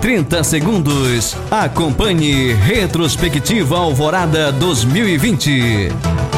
30 segundos, acompanhe Retrospectiva Alvorada 2020.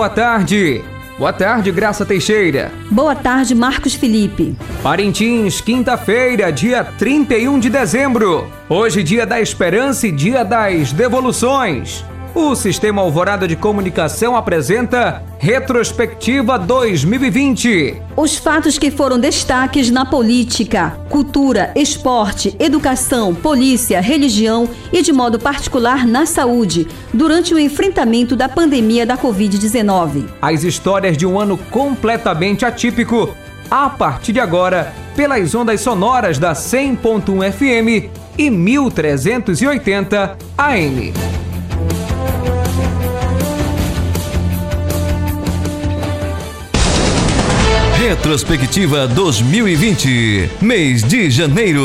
Boa tarde. Boa tarde, Graça Teixeira. Boa tarde, Marcos Felipe. Parintins, quinta-feira, dia 31 de dezembro. Hoje, dia da esperança e dia das devoluções. O Sistema Alvorada de Comunicação apresenta Retrospectiva 2020. Os fatos que foram destaques na política, cultura, esporte, educação, polícia, religião e, de modo particular, na saúde, durante o enfrentamento da pandemia da Covid-19. As histórias de um ano completamente atípico, a partir de agora, pelas ondas sonoras da 100.1 FM e 1380 AM. Retrospectiva 2020, mês de janeiro.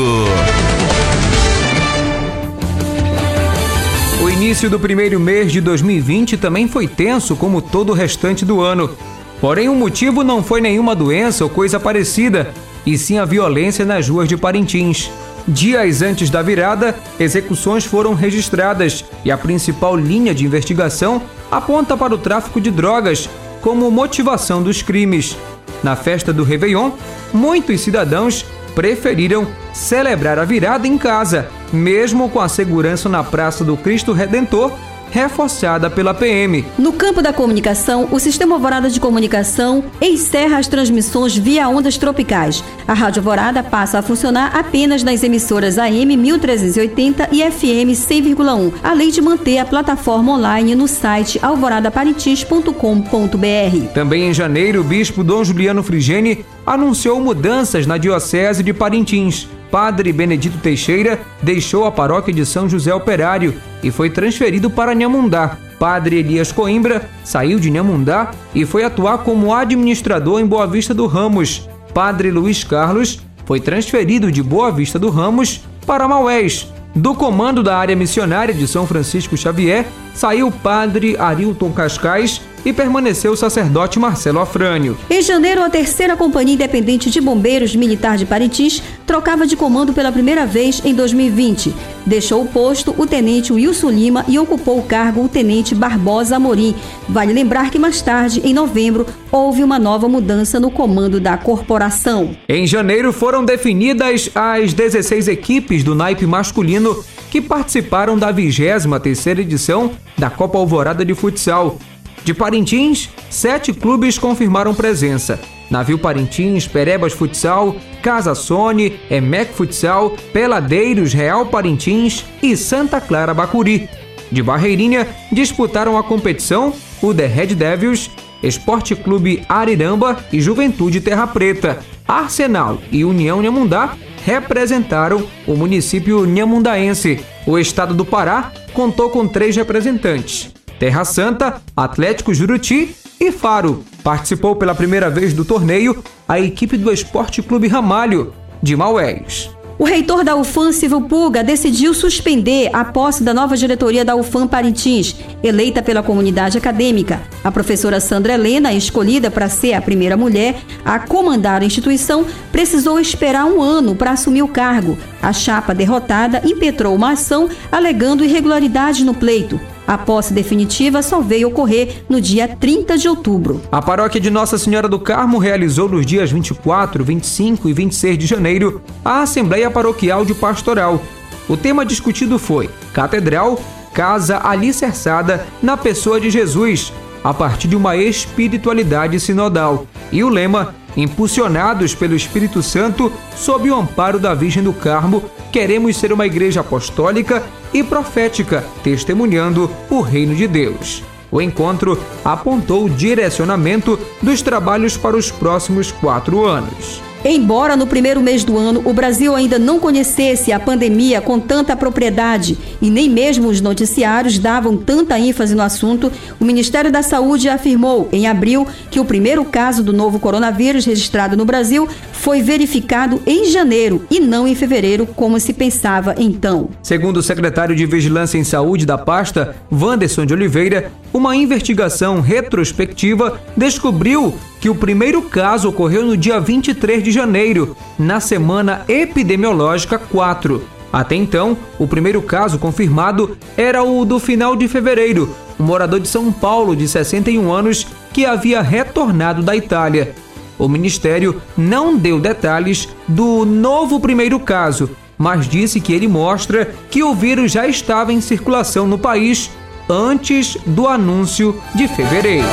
O início do primeiro mês de 2020 também foi tenso, como todo o restante do ano. Porém, o motivo não foi nenhuma doença ou coisa parecida, e sim a violência nas ruas de Parintins. Dias antes da virada, execuções foram registradas e a principal linha de investigação aponta para o tráfico de drogas como motivação dos crimes. Na festa do Réveillon, muitos cidadãos preferiram celebrar a virada em casa, mesmo com a segurança na Praça do Cristo Redentor reforçada pela PM. No campo da comunicação, o Sistema Alvorada de Comunicação encerra as transmissões via ondas tropicais. A Rádio Alvorada passa a funcionar apenas nas emissoras AM 1380 e FM 100,1, além de manter a plataforma online no site alvoradaparitis.com.br. Também em janeiro, o bispo Dom Juliano Frigene anunciou mudanças na Diocese de Parintins. Padre Benedito Teixeira deixou a paróquia de São José Operário e foi transferido para Nhamundá. Padre Elias Coimbra saiu de Nhamundá e foi atuar como administrador em Boa Vista do Ramos. Padre Luiz Carlos foi transferido de Boa Vista do Ramos para Maués. Do comando da área missionária de São Francisco Xavier, saiu o padre Arilton Cascais e permaneceu o sacerdote Marcelo Afrânio. Em janeiro, a terceira Companhia Independente de Bombeiros Militar de Parintins trocava de comando pela primeira vez em 2020. Deixou o posto o tenente Wilson Lima e ocupou o cargo o tenente Barbosa Amorim. Vale lembrar que mais tarde, em novembro, houve uma nova mudança no comando da corporação. Em janeiro foram definidas as 16 equipes do naipe masculino que participaram da 23ª edição da Copa Alvorada de Futsal. De Parintins, sete clubes confirmaram presença. Navio Parintins, Perebas Futsal, Casa Sony, Emec Futsal, Peladeiros, Real Parintins e Santa Clara Bacuri. De Barreirinha, disputaram a competição o The Red Devils, Esporte Clube Ariramba e Juventude Terra Preta. Arsenal e União Nhamundá representaram o município nhamundaense. O estado do Pará contou com três representantes: Terra Santa, Atlético Juruti e Faro. Participou pela primeira vez do torneio a equipe do Esporte Clube Ramalho, de Maués. O reitor da UFAM, Silvio Puga, decidiu suspender a posse da nova diretoria da UFAM Parintins, eleita pela comunidade acadêmica. A professora Sandra Helena, escolhida para ser a primeira mulher a comandar a instituição, precisou esperar um ano para assumir o cargo. A chapa derrotada impetrou uma ação alegando irregularidades no pleito. A posse definitiva só veio ocorrer no dia 30 de outubro. A paróquia de Nossa Senhora do Carmo realizou nos dias 24, 25 e 26 de janeiro a Assembleia Paroquial de Pastoral. O tema discutido foi Catedral, Casa Alicerçada na Pessoa de Jesus, a partir de uma espiritualidade sinodal. E o lema impulsionados pelo Espírito Santo, sob o amparo da Virgem do Carmo, queremos ser uma igreja apostólica e profética, testemunhando o reino de Deus. O encontro apontou o direcionamento dos trabalhos para os próximos quatro anos. Embora no primeiro mês do ano o Brasil ainda não conhecesse a pandemia com tanta propriedade e nem mesmo os noticiários davam tanta ênfase no assunto, o Ministério da Saúde afirmou em abril que o primeiro caso do novo coronavírus registrado no Brasil foi verificado em janeiro e não em fevereiro, como se pensava então. Segundo o secretário de Vigilância em Saúde da pasta, Wanderson de Oliveira, uma investigação retrospectiva descobriu que o primeiro caso ocorreu no dia 23 de janeiro, na semana epidemiológica 4. Até então, o primeiro caso confirmado era o do final de fevereiro, um morador de São Paulo de 61 anos que havia retornado da Itália. O ministério não deu detalhes do novo primeiro caso, mas disse que ele mostra que o vírus já estava em circulação no país antes do anúncio de fevereiro.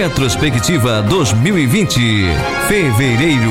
Retrospectiva 2020, fevereiro.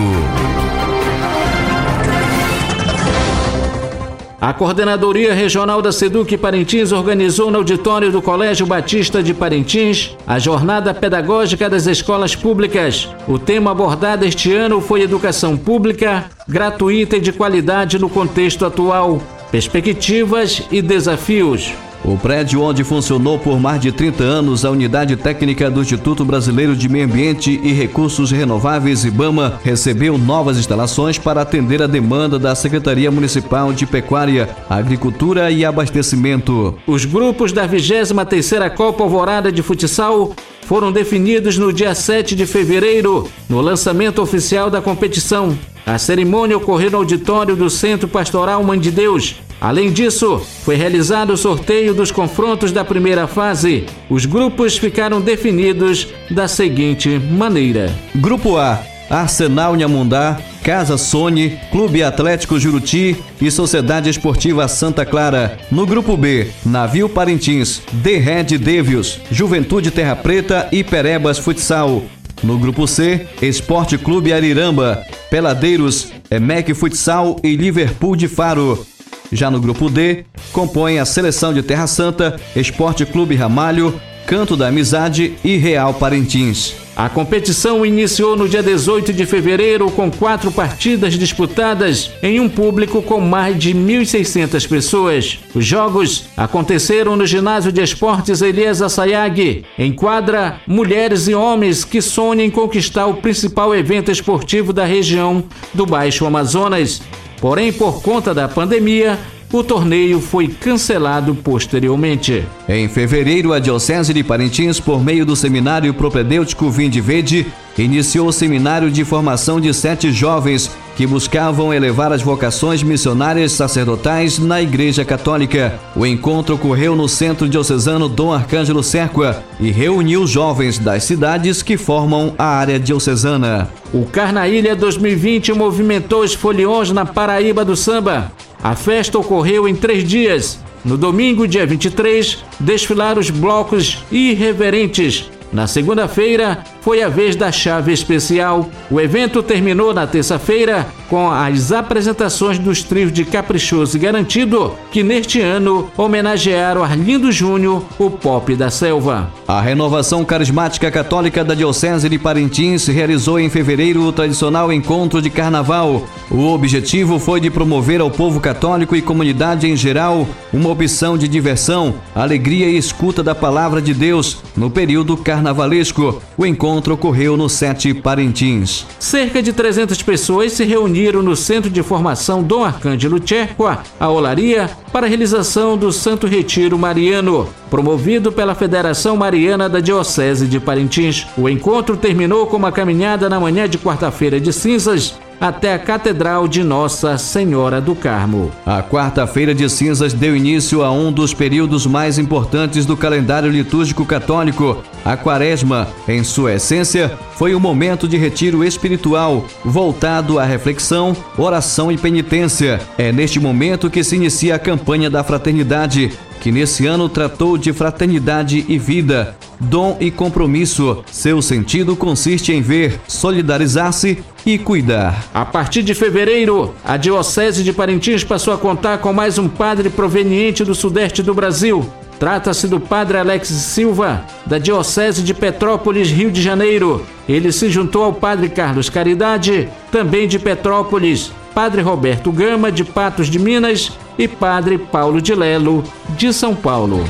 A Coordenadoria Regional da Seduc Parintins organizou no auditório do Colégio Batista de Parintins a Jornada Pedagógica das Escolas Públicas. O tema abordado este ano foi Educação Pública, gratuita e de qualidade no contexto atual, perspectivas e desafios. O prédio onde funcionou por mais de 30 anos a Unidade Técnica do Instituto Brasileiro de Meio Ambiente e Recursos Renováveis, IBAMA, recebeu novas instalações para atender a demanda da Secretaria Municipal de Pecuária, Agricultura e Abastecimento. Os grupos da 23ª Copa Alvorada de Futsal foram definidos no dia 7 de fevereiro, no lançamento oficial da competição. A cerimônia ocorreu no auditório do Centro Pastoral Mãe de Deus, Além disso, foi realizado o sorteio dos confrontos da primeira fase. Os grupos ficaram definidos da seguinte maneira: Grupo A: Arsenal Nhamundá, Casa Sony, Clube Atlético Juruti e Sociedade Esportiva Santa Clara. No grupo B, Navio Parintins, The Red Devils, Juventude Terra Preta e Perebas Futsal. No grupo C, Esporte Clube Ariramba, Peladeiros, Emec Futsal e Liverpool de Faro. Já no grupo D, compõem a seleção de Terra Santa, Esporte Clube Ramalho, Canto da Amizade e Real Parintins. A competição iniciou no dia 18 de fevereiro com quatro partidas disputadas em um público com mais de 1.600 pessoas. Os jogos aconteceram no ginásio de esportes Elias Assayag, em quadra mulheres e homens que sonham em conquistar o principal evento esportivo da região do Baixo Amazonas. Porém, por conta da pandemia, o torneio foi cancelado posteriormente. Em fevereiro, a Diocese de Parintins, por meio do Seminário Propedêutico Vinde Verde, iniciou o seminário de formação de sete jovens que buscavam elevar as vocações missionárias sacerdotais na Igreja Católica. O encontro ocorreu no Centro Diocesano Dom Arcângelo Serqua e reuniu jovens das cidades que formam a área diocesana. O Carnaília 2020 movimentou os foliões na Paraíba do Samba. A festa ocorreu em três dias. No domingo, dia 23, desfilaram os blocos irreverentes na segunda-feira foi a vez da chave especial. O evento terminou na terça-feira com as apresentações dos trios de Caprichoso e Garantido, que neste ano homenagearam Arlindo Júnior, o pop da selva. A renovação carismática católica da Diocese de Parintins realizou em fevereiro o tradicional encontro de carnaval. O objetivo foi de promover ao povo católico e comunidade em geral uma opção de diversão, alegria e escuta da palavra de Deus no período carnavalesco. O encontro ocorreu no Sete Parintins. Cerca de 300 pessoas se reuniram no Centro de Formação Dom Arcângelo Tcherqua, a Olaria, para a realização do Santo Retiro Mariano, promovido pela Federação Mariana da Diocese de Parintins. O encontro terminou com uma caminhada na manhã de quarta-feira de cinzas até a Catedral de Nossa Senhora do Carmo. A quarta-feira de cinzas deu início a um dos períodos mais importantes do calendário litúrgico católico. A Quaresma, em sua essência, foi um momento de retiro espiritual, voltado à reflexão, oração e penitência. É neste momento que se inicia a campanha da fraternidade, que nesse ano tratou de fraternidade e vida, dom e compromisso. Seu sentido consiste em ver, solidarizar-se e cuidar. A partir de fevereiro, a Diocese de Parintins passou a contar com mais um padre proveniente do sudeste do Brasil. Trata-se do padre Alex Silva, da Diocese de Petrópolis, Rio de Janeiro. Ele se juntou ao padre Carlos Caridade, também de Petrópolis, padre Roberto Gama, de Patos de Minas, e padre Paulo de Lelo, de São Paulo.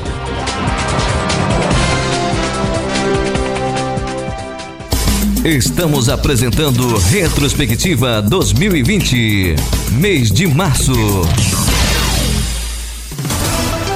Estamos apresentando Retrospectiva 2020, mês de março.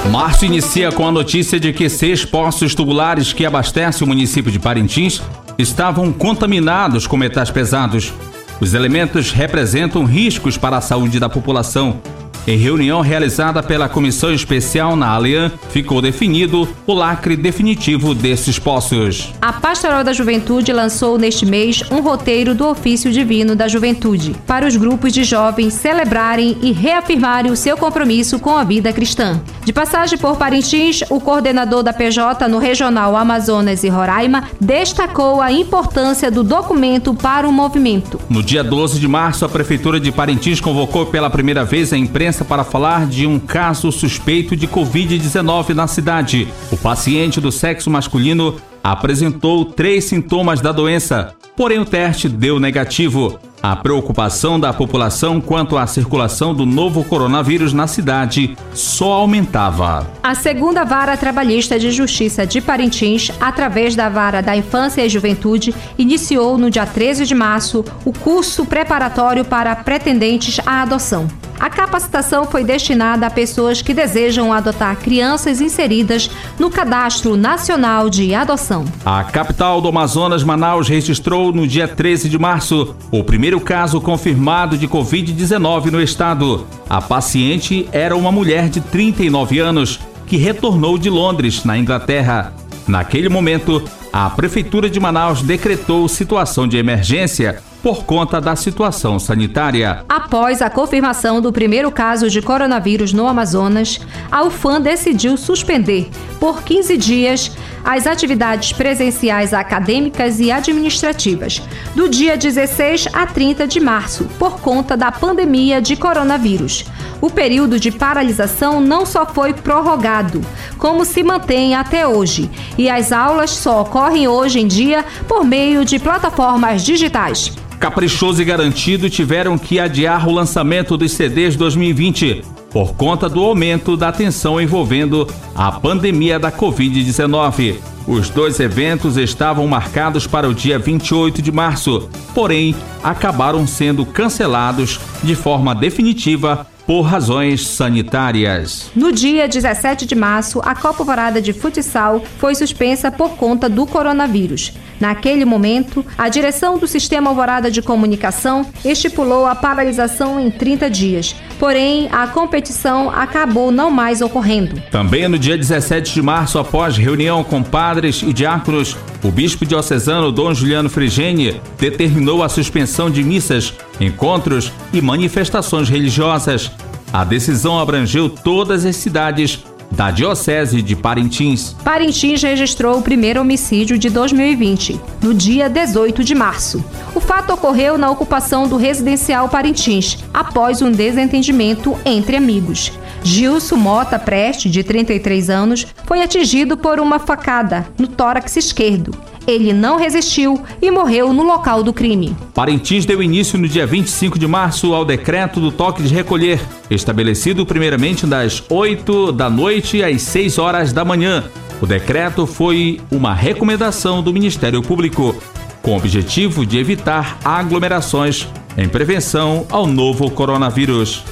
Março inicia com a notícia de que seis poços tubulares que abastecem o município de Parintins estavam contaminados com metais pesados. Os elementos representam riscos para a saúde da população em reunião realizada pela Comissão Especial na Alian, ficou definido o lacre definitivo desses poços. A Pastoral da Juventude lançou neste mês um roteiro do Ofício Divino da Juventude para os grupos de jovens celebrarem e reafirmarem o seu compromisso com a vida cristã. De passagem por Parintins, o coordenador da PJ no Regional Amazonas e Roraima destacou a importância do documento para o movimento. No dia 12 de março, a Prefeitura de Parintins convocou pela primeira vez a imprensa imprensa para falar de um caso suspeito de Covid-19 na cidade. O paciente do sexo masculino apresentou três sintomas da doença, porém o teste deu negativo. A preocupação da população quanto à circulação do novo coronavírus na cidade só aumentava. A segunda vara trabalhista de justiça de Parintins, através da vara da infância e juventude, iniciou no dia 13 de março o curso preparatório para pretendentes à adoção. A capacitação foi destinada a pessoas que desejam adotar crianças inseridas no Cadastro Nacional de Adoção. A capital do Amazonas, Manaus, registrou no dia 13 de março o primeiro caso confirmado de Covid-19 no estado. A paciente era uma mulher de 39 anos que retornou de Londres, na Inglaterra. Naquele momento, a Prefeitura de Manaus decretou situação de emergência por conta da situação sanitária. Após a confirmação do primeiro caso de coronavírus no Amazonas, a UFAM decidiu suspender, por 15 dias, as atividades presenciais acadêmicas e administrativas, do dia 16 a 30 de março, por conta da pandemia de coronavírus. O período de paralisação não só foi prorrogado, como se mantém até hoje, e as aulas só ocorrem hoje em dia por meio de plataformas digitais. Caprichoso e Garantido tiveram que adiar o lançamento dos CDs 2020 por conta do aumento da tensão envolvendo a pandemia da Covid-19. Os dois eventos estavam marcados para o dia 28 de março, porém acabaram sendo cancelados de forma definitiva por razões sanitárias. No dia 17 de março, a Copa Alvorada de Futsal foi suspensa por conta do coronavírus. Naquele momento, a direção do Sistema Alvorada de Comunicação estipulou a paralisação em 30 dias. Porém, a competição acabou não mais ocorrendo. Também no dia 17 de março, após reunião com padres e diáconos, o bispo diocesano Dom Juliano Frigene determinou a suspensão de missas, encontros e manifestações religiosas. A decisão abrangeu todas as cidades da Diocese de Parintins. Parintins registrou o primeiro homicídio de 2020, no dia 18 de março. O fato ocorreu na ocupação do residencial Parintins, após um desentendimento entre amigos. Gilson Mota Preste, de 33 anos, foi atingido por uma facada no tórax esquerdo. Ele não resistiu e morreu no local do crime. Parintins deu início no dia 25 de março ao decreto do toque de recolher, estabelecido primeiramente das 8 da noite às 6 horas da manhã. O decreto foi uma recomendação do Ministério Público, com o objetivo de evitar aglomerações em prevenção ao novo coronavírus.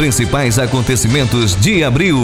Principais acontecimentos de abril.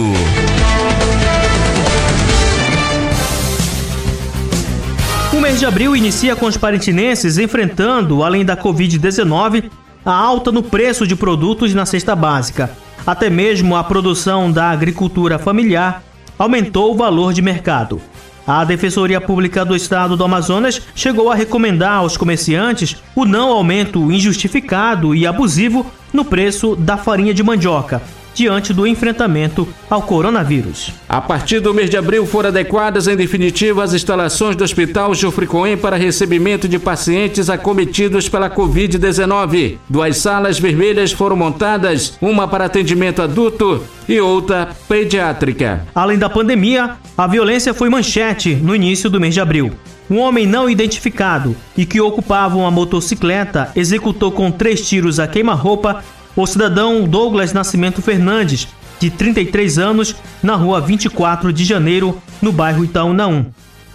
O mês de abril inicia com os parintinenses enfrentando, além da Covid-19, a alta no preço de produtos na cesta básica. Até mesmo a produção da agricultura familiar aumentou o valor de mercado. A Defensoria Pública do Estado do Amazonas chegou a recomendar aos comerciantes o não aumento injustificado e abusivo no preço da farinha de mandioca. Diante do enfrentamento ao coronavírus. A partir do mês de abril foram adequadas em definitivo as instalações do Hospital Jufricoen para recebimento de pacientes acometidos pela Covid-19. Duas salas vermelhas foram montadas, uma para atendimento adulto e outra pediátrica. Além da pandemia, a violência foi manchete no início do mês de abril. Um homem não identificado e que ocupava uma motocicleta executou com três tiros a queima-roupa o cidadão Douglas Nascimento Fernandes, de 33 anos, na rua 24 de janeiro, no bairro Itaúna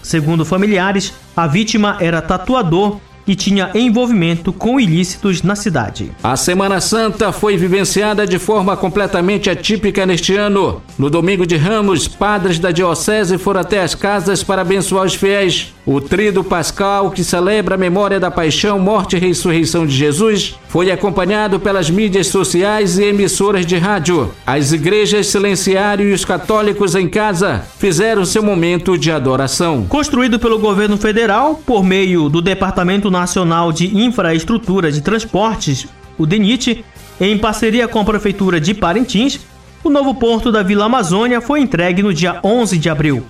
Segundo familiares, a vítima era tatuador e tinha envolvimento com ilícitos na cidade. A Semana Santa foi vivenciada de forma completamente atípica neste ano. No domingo de Ramos, padres da diocese foram até as casas para abençoar os fiéis. O Trido Pascal, que celebra a memória da paixão, morte e ressurreição de Jesus, foi acompanhado pelas mídias sociais e emissoras de rádio. As igrejas silenciaram e os católicos em casa fizeram seu momento de adoração. Construído pelo governo federal por meio do Departamento Nacional de Infraestrutura de Transportes, o DENIT, em parceria com a Prefeitura de Parintins, o novo porto da Vila Amazônia foi entregue no dia 11 de abril.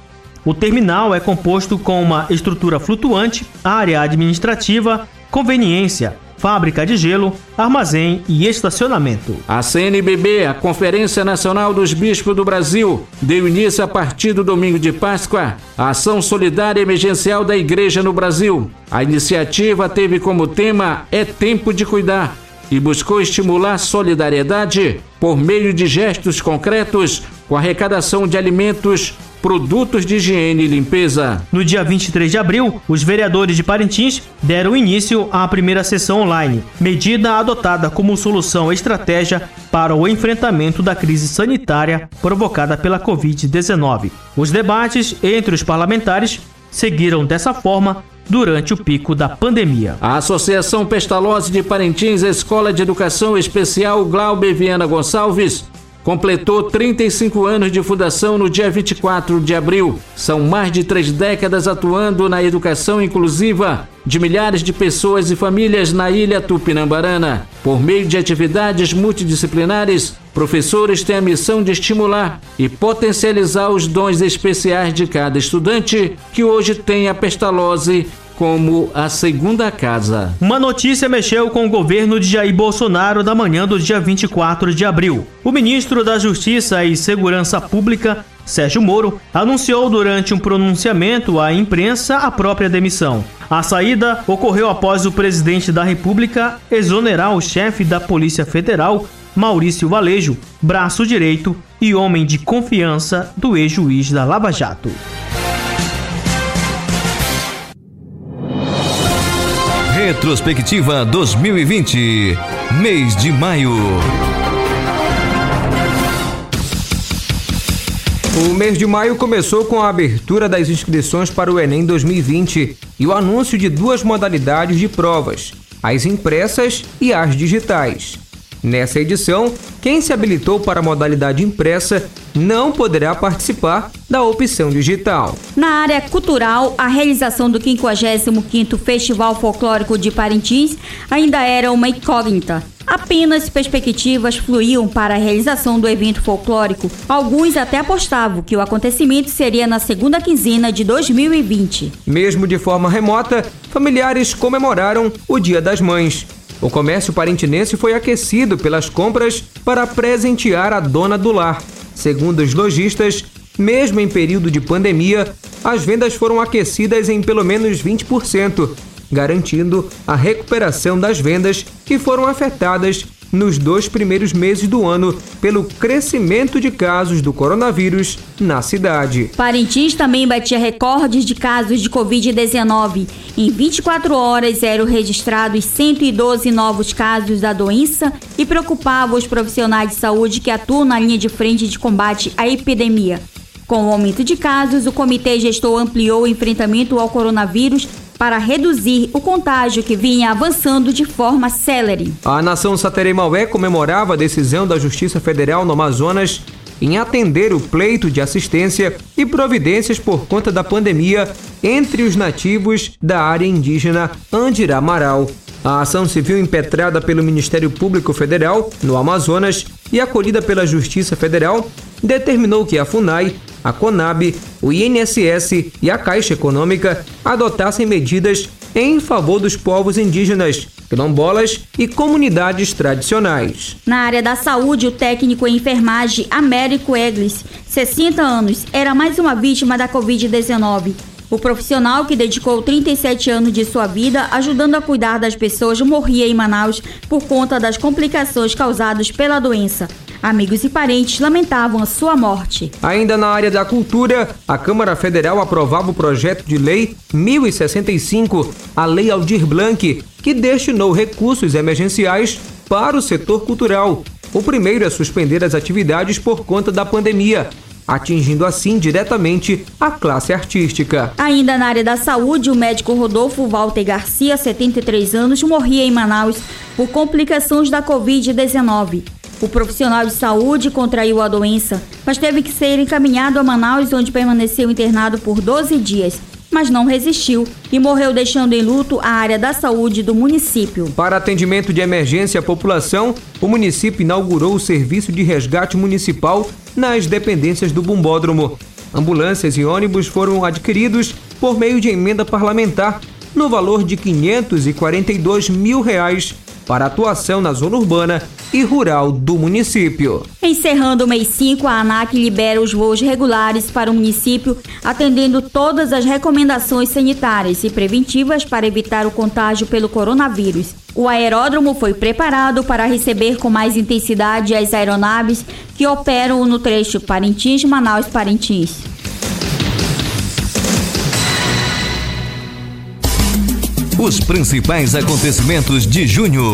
O terminal é composto com uma estrutura flutuante, área administrativa, conveniência, fábrica de gelo, armazém e estacionamento. A CNBB, a Conferência Nacional dos Bispos do Brasil, deu início a partir do domingo de Páscoa à ação solidária emergencial da Igreja no Brasil. A iniciativa teve como tema É Tempo de Cuidar e buscou estimular solidariedade por meio de gestos concretos com arrecadação de alimentos, produtos de higiene e limpeza. No dia 23 de abril, os vereadores de Parintins deram início à primeira sessão online, medida adotada como solução estratégia para o enfrentamento da crise sanitária provocada pela Covid-19. Os debates entre os parlamentares seguiram dessa forma durante o pico da pandemia. A Associação Pestalozzi de Parintins Escola de Educação Especial Glauber Viana Gonçalves completou 35 anos de fundação no dia 24 de abril. São mais de três décadas atuando na educação inclusiva de milhares de pessoas e famílias na ilha Tupinambarana. Por meio de atividades multidisciplinares, professores têm a missão de estimular e potencializar os dons especiais de cada estudante que hoje tem a pestalose como a segunda casa. Uma notícia mexeu com o governo de Jair Bolsonaro da manhã do dia 24 de abril. O ministro da Justiça e Segurança Pública, Sérgio Moro, anunciou durante um pronunciamento à imprensa a própria demissão. A saída ocorreu após o presidente da República exonerar o chefe da Polícia Federal, Maurício Valejo, braço direito e homem de confiança do ex-juiz da Lava Jato. Retrospectiva 2020, mês de maio. O mês de maio começou com a abertura das inscrições para o Enem 2020 e o anúncio de duas modalidades de provas, as impressas e as digitais. Nessa edição, quem se habilitou para a modalidade impressa não poderá participar da opção digital. Na área cultural, a realização do 55º Festival Folclórico de Parintins ainda era uma incógnita. Apenas perspectivas fluíam para a realização do evento folclórico. Alguns até apostavam que o acontecimento seria na segunda quinzena de 2020. Mesmo de forma remota, familiares comemoraram o Dia das Mães. O comércio parintinense foi aquecido pelas compras para presentear a dona do lar. Segundo os lojistas, mesmo em período de pandemia, as vendas foram aquecidas em pelo menos 20%, garantindo a recuperação das vendas que foram afetadas nos dois primeiros meses do ano pelo crescimento de casos do coronavírus na cidade. Parintins também batia recordes de casos de Covid-19. Em 24 horas eram registrados 112 novos casos da doença e preocupava os profissionais de saúde que atuam na linha de frente de combate à epidemia. Com o aumento de casos, o comitê gestor ampliou o enfrentamento ao coronavírus para reduzir o contágio que vinha avançando de forma célere. A nação Sateremaué comemorava a decisão da Justiça Federal no Amazonas em atender o pleito de assistência e providências por conta da pandemia entre os nativos da área indígena Andiramaral. A ação civil impetrada pelo Ministério Público Federal no Amazonas e acolhida pela Justiça Federal, determinou que a FUNAI, a CONAB, o INSS e a Caixa Econômica adotassem medidas em favor dos povos indígenas, quilombolas e comunidades tradicionais. Na área da saúde, o técnico em enfermagem Américo Eglis, 60 anos, era mais uma vítima da Covid-19. O profissional que dedicou 37 anos de sua vida ajudando a cuidar das pessoas morria em Manaus por conta das complicações causadas pela doença. Amigos e parentes lamentavam a sua morte. Ainda na área da cultura, a Câmara Federal aprovava o projeto de lei 1065, a Lei Aldir Blanc, que destinou recursos emergenciais para o setor cultural. O primeiro a suspender as atividades por conta da pandemia, atingindo assim diretamente a classe artística. Ainda na área da saúde, o médico Rodolfo Walter Garcia, 73 anos, morria em Manaus por complicações da Covid-19. O profissional de saúde contraiu a doença, mas teve que ser encaminhado a Manaus, onde permaneceu internado por 12 dias mas não resistiu e morreu deixando em luto a área da saúde do município. Para atendimento de emergência à população, o município inaugurou o serviço de resgate municipal nas dependências do Bumbódromo. Ambulâncias e ônibus foram adquiridos por meio de emenda parlamentar no valor de 542 mil reais para atuação na zona urbana e rural do município. Encerrando o mês 5, a ANAC libera os voos regulares para o município, atendendo todas as recomendações sanitárias e preventivas para evitar o contágio pelo coronavírus. O aeródromo foi preparado para receber com mais intensidade as aeronaves que operam no trecho Parintins-Manaus-Parintins. Os principais acontecimentos de junho.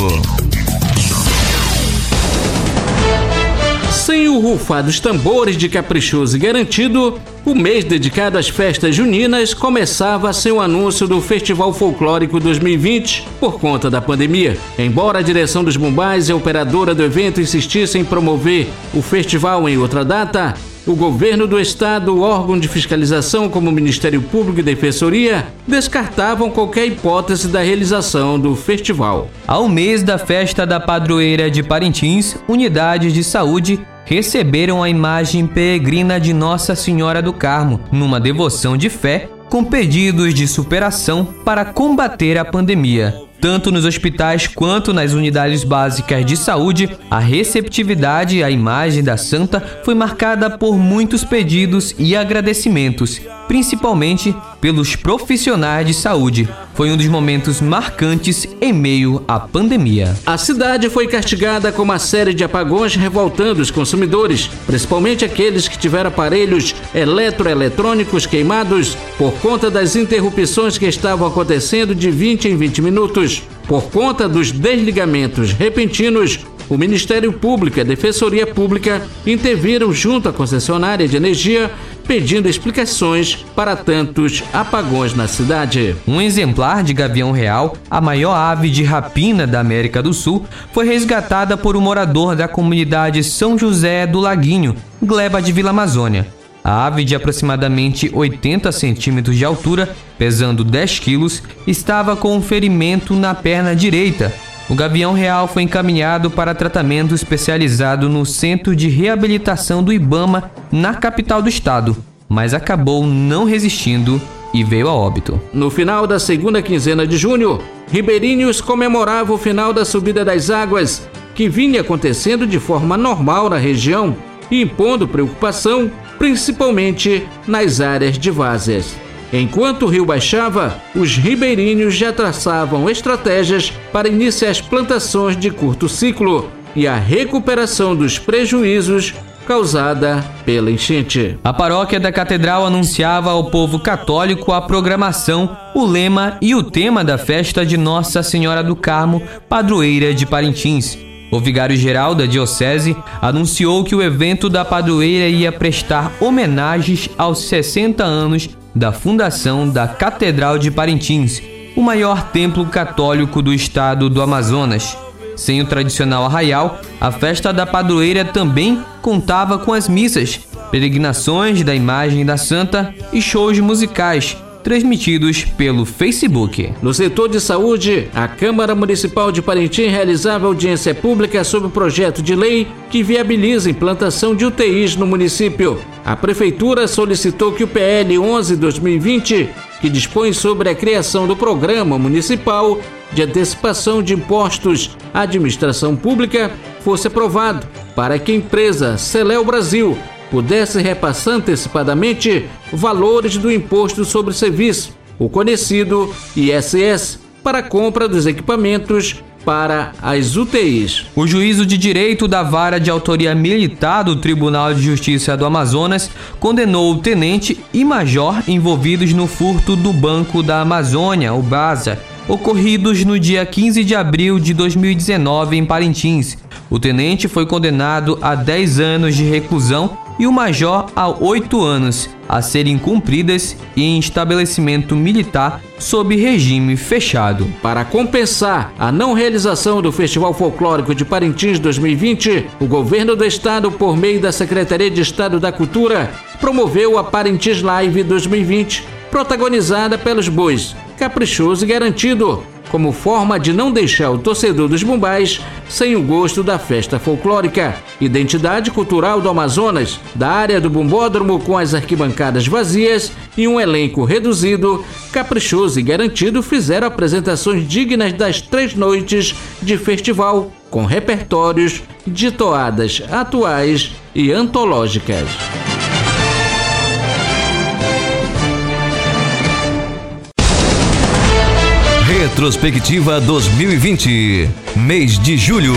Sem o rufar dos tambores de caprichoso e garantido, o mês dedicado às festas juninas começava sem o anúncio do Festival Folclórico 2020 por conta da pandemia. Embora a direção dos Bombais e a operadora do evento insistissem em promover o festival em outra data, o governo do estado, órgão de fiscalização como o Ministério Público e Defensoria descartavam qualquer hipótese da realização do festival. Ao mês da festa da padroeira de Parintins, unidades de saúde receberam a imagem peregrina de Nossa Senhora do Carmo, numa devoção de fé, com pedidos de superação para combater a pandemia. Tanto nos hospitais quanto nas unidades básicas de saúde, a receptividade à imagem da santa foi marcada por muitos pedidos e agradecimentos, principalmente pelos profissionais de saúde. Foi um dos momentos marcantes em meio à pandemia. A cidade foi castigada com uma série de apagões revoltando os consumidores, principalmente aqueles que tiveram aparelhos eletroeletrônicos queimados por conta das interrupções que estavam acontecendo de 20 em 20 minutos. Por conta dos desligamentos repentinos, o Ministério Público e a Defensoria Pública interviram junto à concessionária de energia pedindo explicações para tantos apagões na cidade. Um exemplar de gavião real, a maior ave de rapina da América do Sul, foi resgatada por um morador da comunidade São José do Laguinho, Gleba de Vila Amazônia. A ave de aproximadamente 80 centímetros de altura, pesando 10 quilos, estava com um ferimento na perna direita. O gavião real foi encaminhado para tratamento especializado no Centro de Reabilitação do Ibama, na capital do estado, mas acabou não resistindo e veio a óbito. No final da segunda quinzena de junho, Ribeirinhos comemorava o final da subida das águas, que vinha acontecendo de forma normal na região, impondo preocupação principalmente nas áreas de vazes. Enquanto o rio baixava, os ribeirinhos já traçavam estratégias para iniciar as plantações de curto ciclo e a recuperação dos prejuízos causada pela enchente. A paróquia da Catedral anunciava ao povo católico a programação, o lema e o tema da festa de Nossa Senhora do Carmo, padroeira de Parintins. O vigário-geral da Diocese anunciou que o evento da padroeira ia prestar homenagens aos 60 anos da fundação da Catedral de Parintins, o maior templo católico do estado do Amazonas. Sem o tradicional arraial, a festa da padroeira também contava com as missas, peregrinações da imagem da santa e shows musicais, transmitidos pelo Facebook. No setor de saúde, a Câmara Municipal de Parintins realizava audiência pública sobre o projeto de lei que viabiliza a implantação de UTIs no município. A Prefeitura solicitou que o PL 11-2020, que dispõe sobre a criação do Programa Municipal de Antecipação de Impostos à Administração Pública, fosse aprovado para que a empresa Celéu Brasil pudesse repassar antecipadamente valores do Imposto sobre Serviço, o conhecido ISS, para a compra dos equipamentos para as UTIs. O juízo de direito da vara de autoria militar do Tribunal de Justiça do Amazonas condenou o tenente e major envolvidos no furto do Banco da Amazônia, o BASA, ocorridos no dia 15 de abril de 2019 em Parintins. O tenente foi condenado a 10 anos de reclusão e o major a 8 anos, a serem cumpridas em estabelecimento militar sob regime fechado. Para compensar a não realização do Festival Folclórico de Parintins 2020, o governo do estado, por meio da Secretaria de Estado da Cultura, promoveu a Parintins Live 2020, protagonizada pelos bois Caprichoso e Garantido, como forma de não deixar o torcedor dos Bumbais sem o gosto da festa folclórica. Identidade cultural do Amazonas, da área do Bumbódromo com as arquibancadas vazias e um elenco reduzido, caprichoso e garantido fizeram apresentações dignas das três noites de festival, com repertórios de toadas atuais e antológicas. Retrospectiva 2020, mês de julho.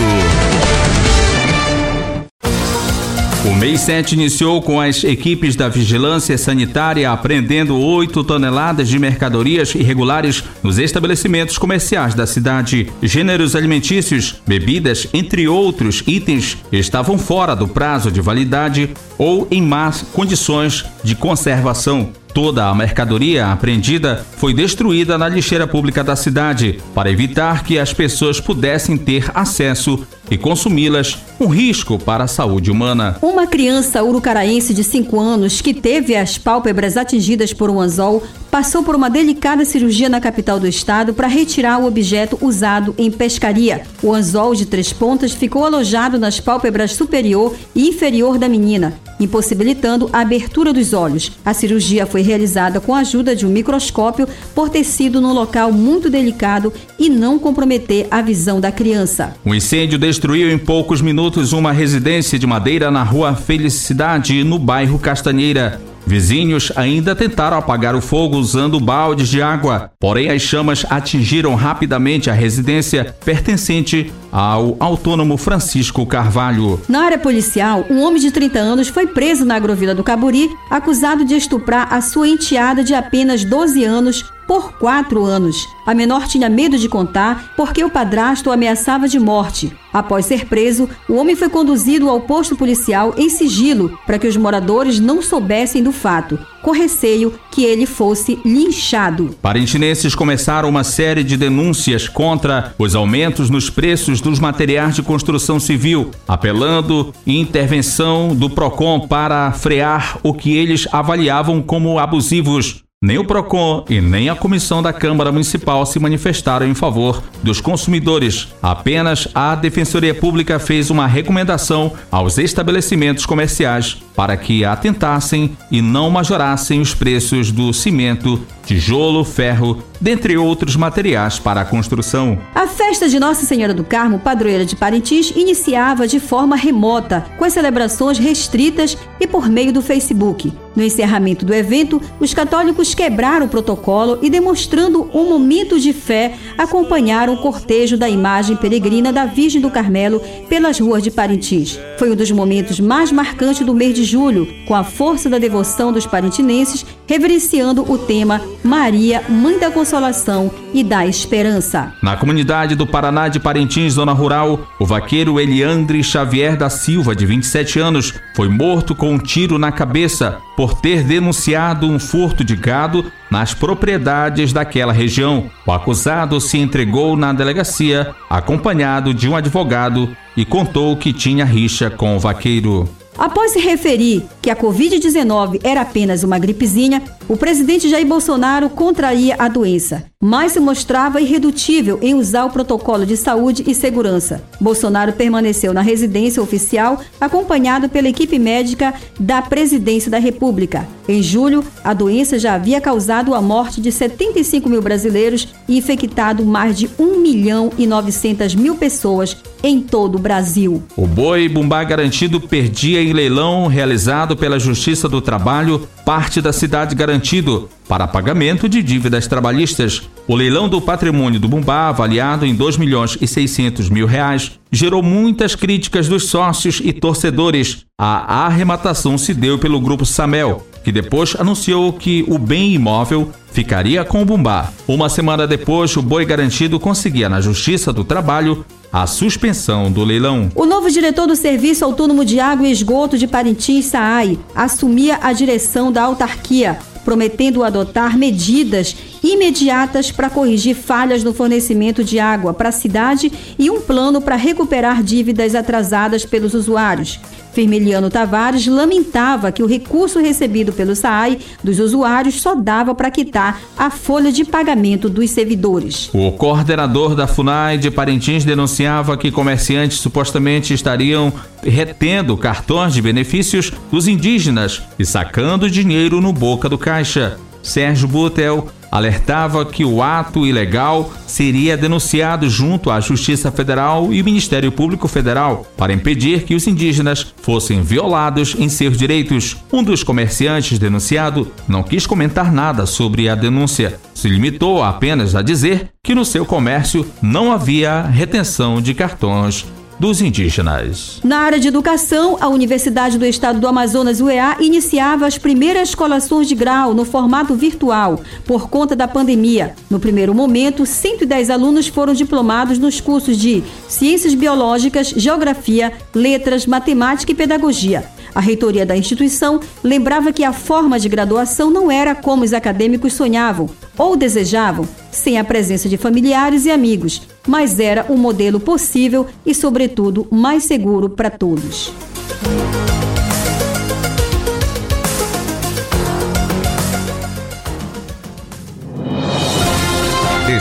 O mês 7 iniciou com as equipes da Vigilância Sanitária apreendendo 8 toneladas de mercadorias irregulares nos estabelecimentos comerciais da cidade. Gêneros alimentícios, bebidas, entre outros itens, estavam fora do prazo de validade ou em más condições de conservação. Toda a mercadoria apreendida foi destruída na lixeira pública da cidade para evitar que as pessoas pudessem ter acesso e consumi-las, um risco para a saúde humana. Uma criança urucaraense de 5 anos que teve as pálpebras atingidas por um anzol passou por uma delicada cirurgia na capital do estado para retirar o objeto usado em pescaria. O anzol de três pontas ficou alojado nas pálpebras superior e inferior da menina, impossibilitando a abertura dos olhos. A cirurgia foi realizada com a ajuda de um microscópio por ter sido num local muito delicado e não comprometer a visão da criança. O incêndio destruiu em poucos minutos uma residência de madeira na rua Felicidade, no bairro Castanheira. Vizinhos ainda tentaram apagar o fogo usando baldes de água, porém as chamas atingiram rapidamente a residência pertencente ao autônomo Francisco Carvalho. Na área policial, um homem de 30 anos foi preso na agrovila do Caburi, acusado de estuprar a sua enteada de apenas 12 anos por quatro anos. A menor tinha medo de contar porque o padrasto ameaçava de morte. Após ser preso, o homem foi conduzido ao posto policial em sigilo para que os moradores não soubessem do fato, com receio que ele fosse linchado. Parintinenses começaram uma série de denúncias contra os aumentos nos preços dos materiais de construção civil, apelando intervenção do PROCON para frear o que eles avaliavam como abusivos. Nem o PROCON e nem a comissão da Câmara Municipal se manifestaram em favor dos consumidores. Apenas a Defensoria Pública fez uma recomendação aos estabelecimentos comerciais para que atentassem e não majorassem os preços do cimento, tijolo, ferro, dentre outros materiais para a construção. A festa de Nossa Senhora do Carmo, padroeira de Parintins, iniciava de forma remota, com as celebrações restritas e por meio do Facebook. No encerramento do evento, os católicos quebraram o protocolo e, demonstrando um momento de fé, acompanharam o cortejo da imagem peregrina da Virgem do Carmelo pelas ruas de Parintins. Foi um dos momentos mais marcantes do mês de julho, com a força da devoção dos parintinenses, reverenciando o tema Maria, Mãe da Consolação e da Esperança. Na comunidade do Paraná de Parintins, zona rural, o vaqueiro Eliandre Xavier da Silva, de 27 anos, foi morto com um tiro na cabeça por ter denunciado um furto de gado nas propriedades daquela região. O acusado se entregou na delegacia, acompanhado de um advogado, e contou que tinha rixa com o vaqueiro. Após se referir que a Covid-19 era apenas uma gripezinha, o presidente Jair Bolsonaro contraía a doença, mas se mostrava irredutível em usar o protocolo de saúde e segurança. Bolsonaro permaneceu na residência oficial, acompanhado pela equipe médica da Presidência da República. Em julho, a doença já havia causado a morte de 75 mil brasileiros e infectado mais de 1 milhão e 900 mil pessoas em todo o Brasil. O boi bumbá garantido perdia em leilão realizado pela Justiça do Trabalho parte da cidade garantido para pagamento de dívidas trabalhistas. O leilão do patrimônio do Bumbá, avaliado em 2 milhões e 600 mil reais, gerou muitas críticas dos sócios e torcedores. A arrematação se deu pelo grupo Samel, que depois anunciou que o bem imóvel ficaria com o Bumbá. Uma semana depois, o boi garantido conseguia na Justiça do Trabalho a suspensão do leilão. O novo diretor do Serviço Autônomo de Água e Esgoto de Parintins, SAAI, assumia a direção da autarquia, prometendo adotar medidas imediatas para corrigir falhas no fornecimento de água para a cidade e um plano para recuperar dívidas atrasadas pelos usuários. Firmiliano Tavares lamentava que o recurso recebido pelo SAAI dos usuários só dava para quitar a folha de pagamento dos servidores. O coordenador da FUNAI de Parintins denunciava que comerciantes supostamente estariam retendo cartões de benefícios dos indígenas e sacando dinheiro no boca do caixa. Sérgio Butel alertava que o ato ilegal seria denunciado junto à Justiça Federal e o Ministério Público Federal para impedir que os indígenas fossem violados em seus direitos. Um dos comerciantes denunciado não quis comentar nada sobre a denúncia, se limitou apenas a dizer que no seu comércio não havia retenção de cartões dos indígenas. Na área de educação, a Universidade do Estado do Amazonas, UEA, iniciava as primeiras colações de grau no formato virtual, por conta da pandemia. No primeiro momento, 110 alunos foram diplomados nos cursos de Ciências Biológicas, Geografia, Letras, Matemática e Pedagogia. A reitoria da instituição lembrava que a forma de graduação não era como os acadêmicos sonhavam ou desejavam, sem a presença de familiares e amigos, mas era um modelo possível e, sobretudo, mais seguro para todos.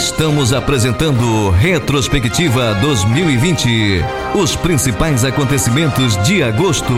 Estamos apresentando Retrospectiva 2020. Os principais acontecimentos de agosto.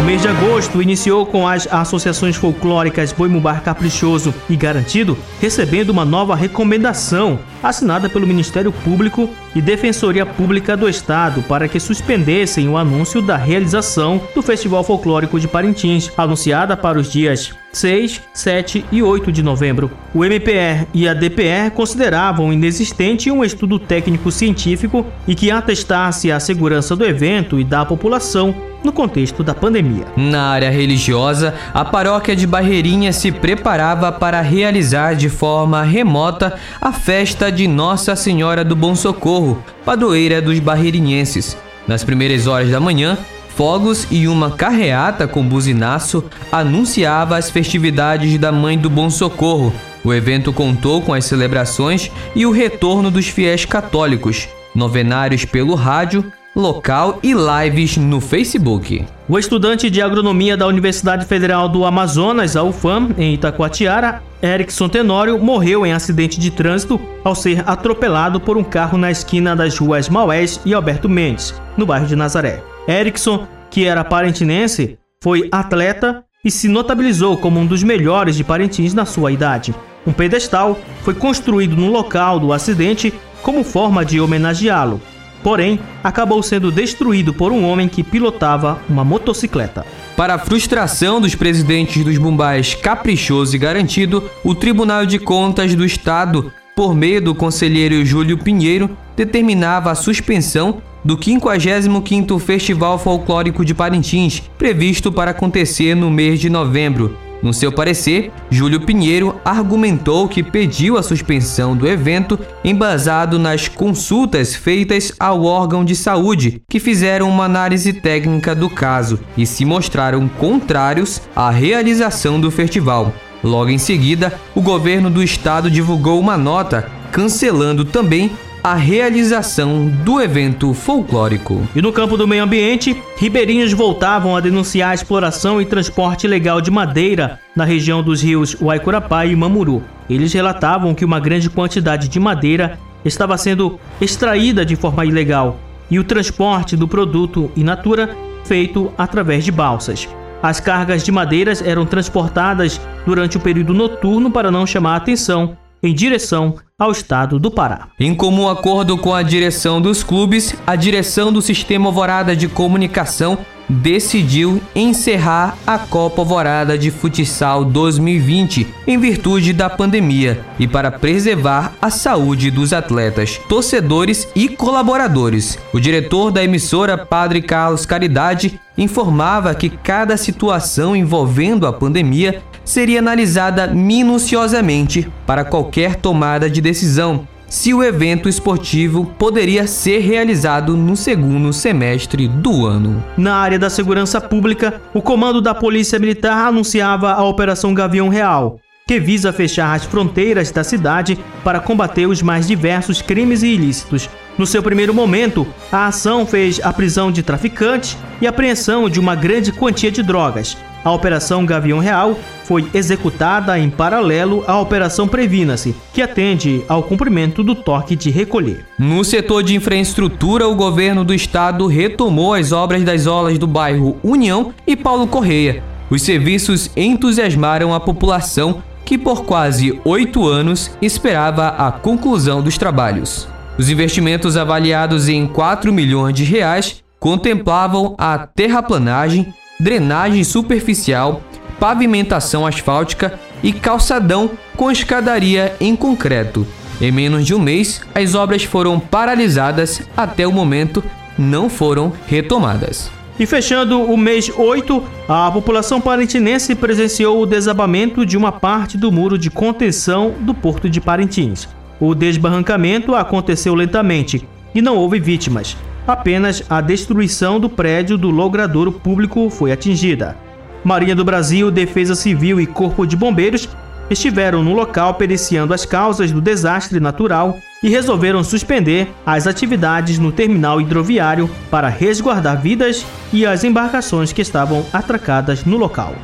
O mês de agosto iniciou com as associações folclóricas Boi Mubar Caprichoso e Garantido recebendo uma nova recomendação assinada pelo Ministério Público e Defensoria Pública do Estado para que suspendessem o anúncio da realização do Festival Folclórico de Parintins, anunciada para os dias 6, 7 e 8 de novembro. O MPR e a DPR consideravam inexistente um estudo técnico científico e que atestasse a segurança do evento e da população no contexto da pandemia. Na área religiosa, a paróquia de Barreirinha se preparava para realizar de forma remota a festa de Nossa Senhora do Bom Socorro, padroeira dos barreirinhenses. Nas primeiras horas da manhã, fogos e uma carreata com buzinaço anunciava as festividades da Mãe do Bom Socorro. O evento contou com as celebrações e o retorno dos fiéis católicos, novenários pelo rádio, local e lives no Facebook. O estudante de agronomia da Universidade Federal do Amazonas, a UFAM, em Itacoatiara, Erickson Tenório, morreu em acidente de trânsito ao ser atropelado por um carro na esquina das ruas Maués e Alberto Mendes, no bairro de Nazaré. Erickson, que era parentinense, foi atleta e se notabilizou como um dos melhores de Parintins na sua idade. Um pedestal foi construído no local do acidente como forma de homenageá-lo porém acabou sendo destruído por um homem que pilotava uma motocicleta. Para a frustração dos presidentes dos Bumbais Caprichoso e Garantido, o Tribunal de Contas do Estado, por meio do conselheiro Júlio Pinheiro, determinava a suspensão do 55º Festival Folclórico de Parintins, previsto para acontecer no mês de novembro, no seu parecer, Júlio Pinheiro argumentou que pediu a suspensão do evento embasado nas consultas feitas ao órgão de saúde, que fizeram uma análise técnica do caso e se mostraram contrários à realização do festival. Logo em seguida, o governo do estado divulgou uma nota cancelando também a realização do evento folclórico. E no campo do meio ambiente, ribeirinhos voltavam a denunciar a exploração e transporte ilegal de madeira na região dos rios Uaicurapá e Mamuru. Eles relatavam que uma grande quantidade de madeira estava sendo extraída de forma ilegal e o transporte do produto in natura feito através de balsas. As cargas de madeiras eram transportadas durante o período noturno para não chamar a atenção em direção ao estado do Pará. Em comum acordo com a direção dos clubes, a direção do Sistema Alvorada de Comunicação decidiu encerrar a Copa Alvorada de Futsal 2020 em virtude da pandemia e para preservar a saúde dos atletas, torcedores e colaboradores. O diretor da emissora, Padre Carlos Caridade, informava que cada situação envolvendo a pandemia seria analisada minuciosamente para qualquer tomada de decisão se o evento esportivo poderia ser realizado no segundo semestre do ano. Na área da segurança pública, o comando da Polícia Militar anunciava a Operação Gavião Real, que visa fechar as fronteiras da cidade para combater os mais diversos crimes e ilícitos. No seu primeiro momento, a ação fez a prisão de traficantes e apreensão de uma grande quantia de drogas, a Operação Gavião Real foi executada em paralelo à Operação Previna-se, que atende ao cumprimento do toque de recolher. No setor de infraestrutura, o governo do estado retomou as obras das olas do bairro União e Paulo Correia. Os serviços entusiasmaram a população que por quase oito anos esperava a conclusão dos trabalhos. Os investimentos avaliados em 4 milhões de reais contemplavam a terraplanagem, drenagem superficial, pavimentação asfáltica e calçadão com escadaria em concreto. Em menos de um mês, as obras foram paralisadas até o momento não foram retomadas. E fechando o mês 8, a população parentinense presenciou o desabamento de uma parte do muro de contenção do Porto de Parintins. O desbarrancamento aconteceu lentamente e não houve vítimas. Apenas a destruição do prédio do logradouro público foi atingida. Marinha do Brasil, Defesa Civil e Corpo de Bombeiros estiveram no local periciando as causas do desastre natural e resolveram suspender as atividades no terminal hidroviário para resguardar vidas e as embarcações que estavam atracadas no local.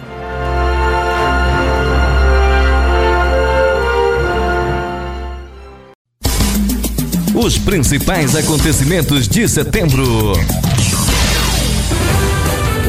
Os principais acontecimentos de setembro.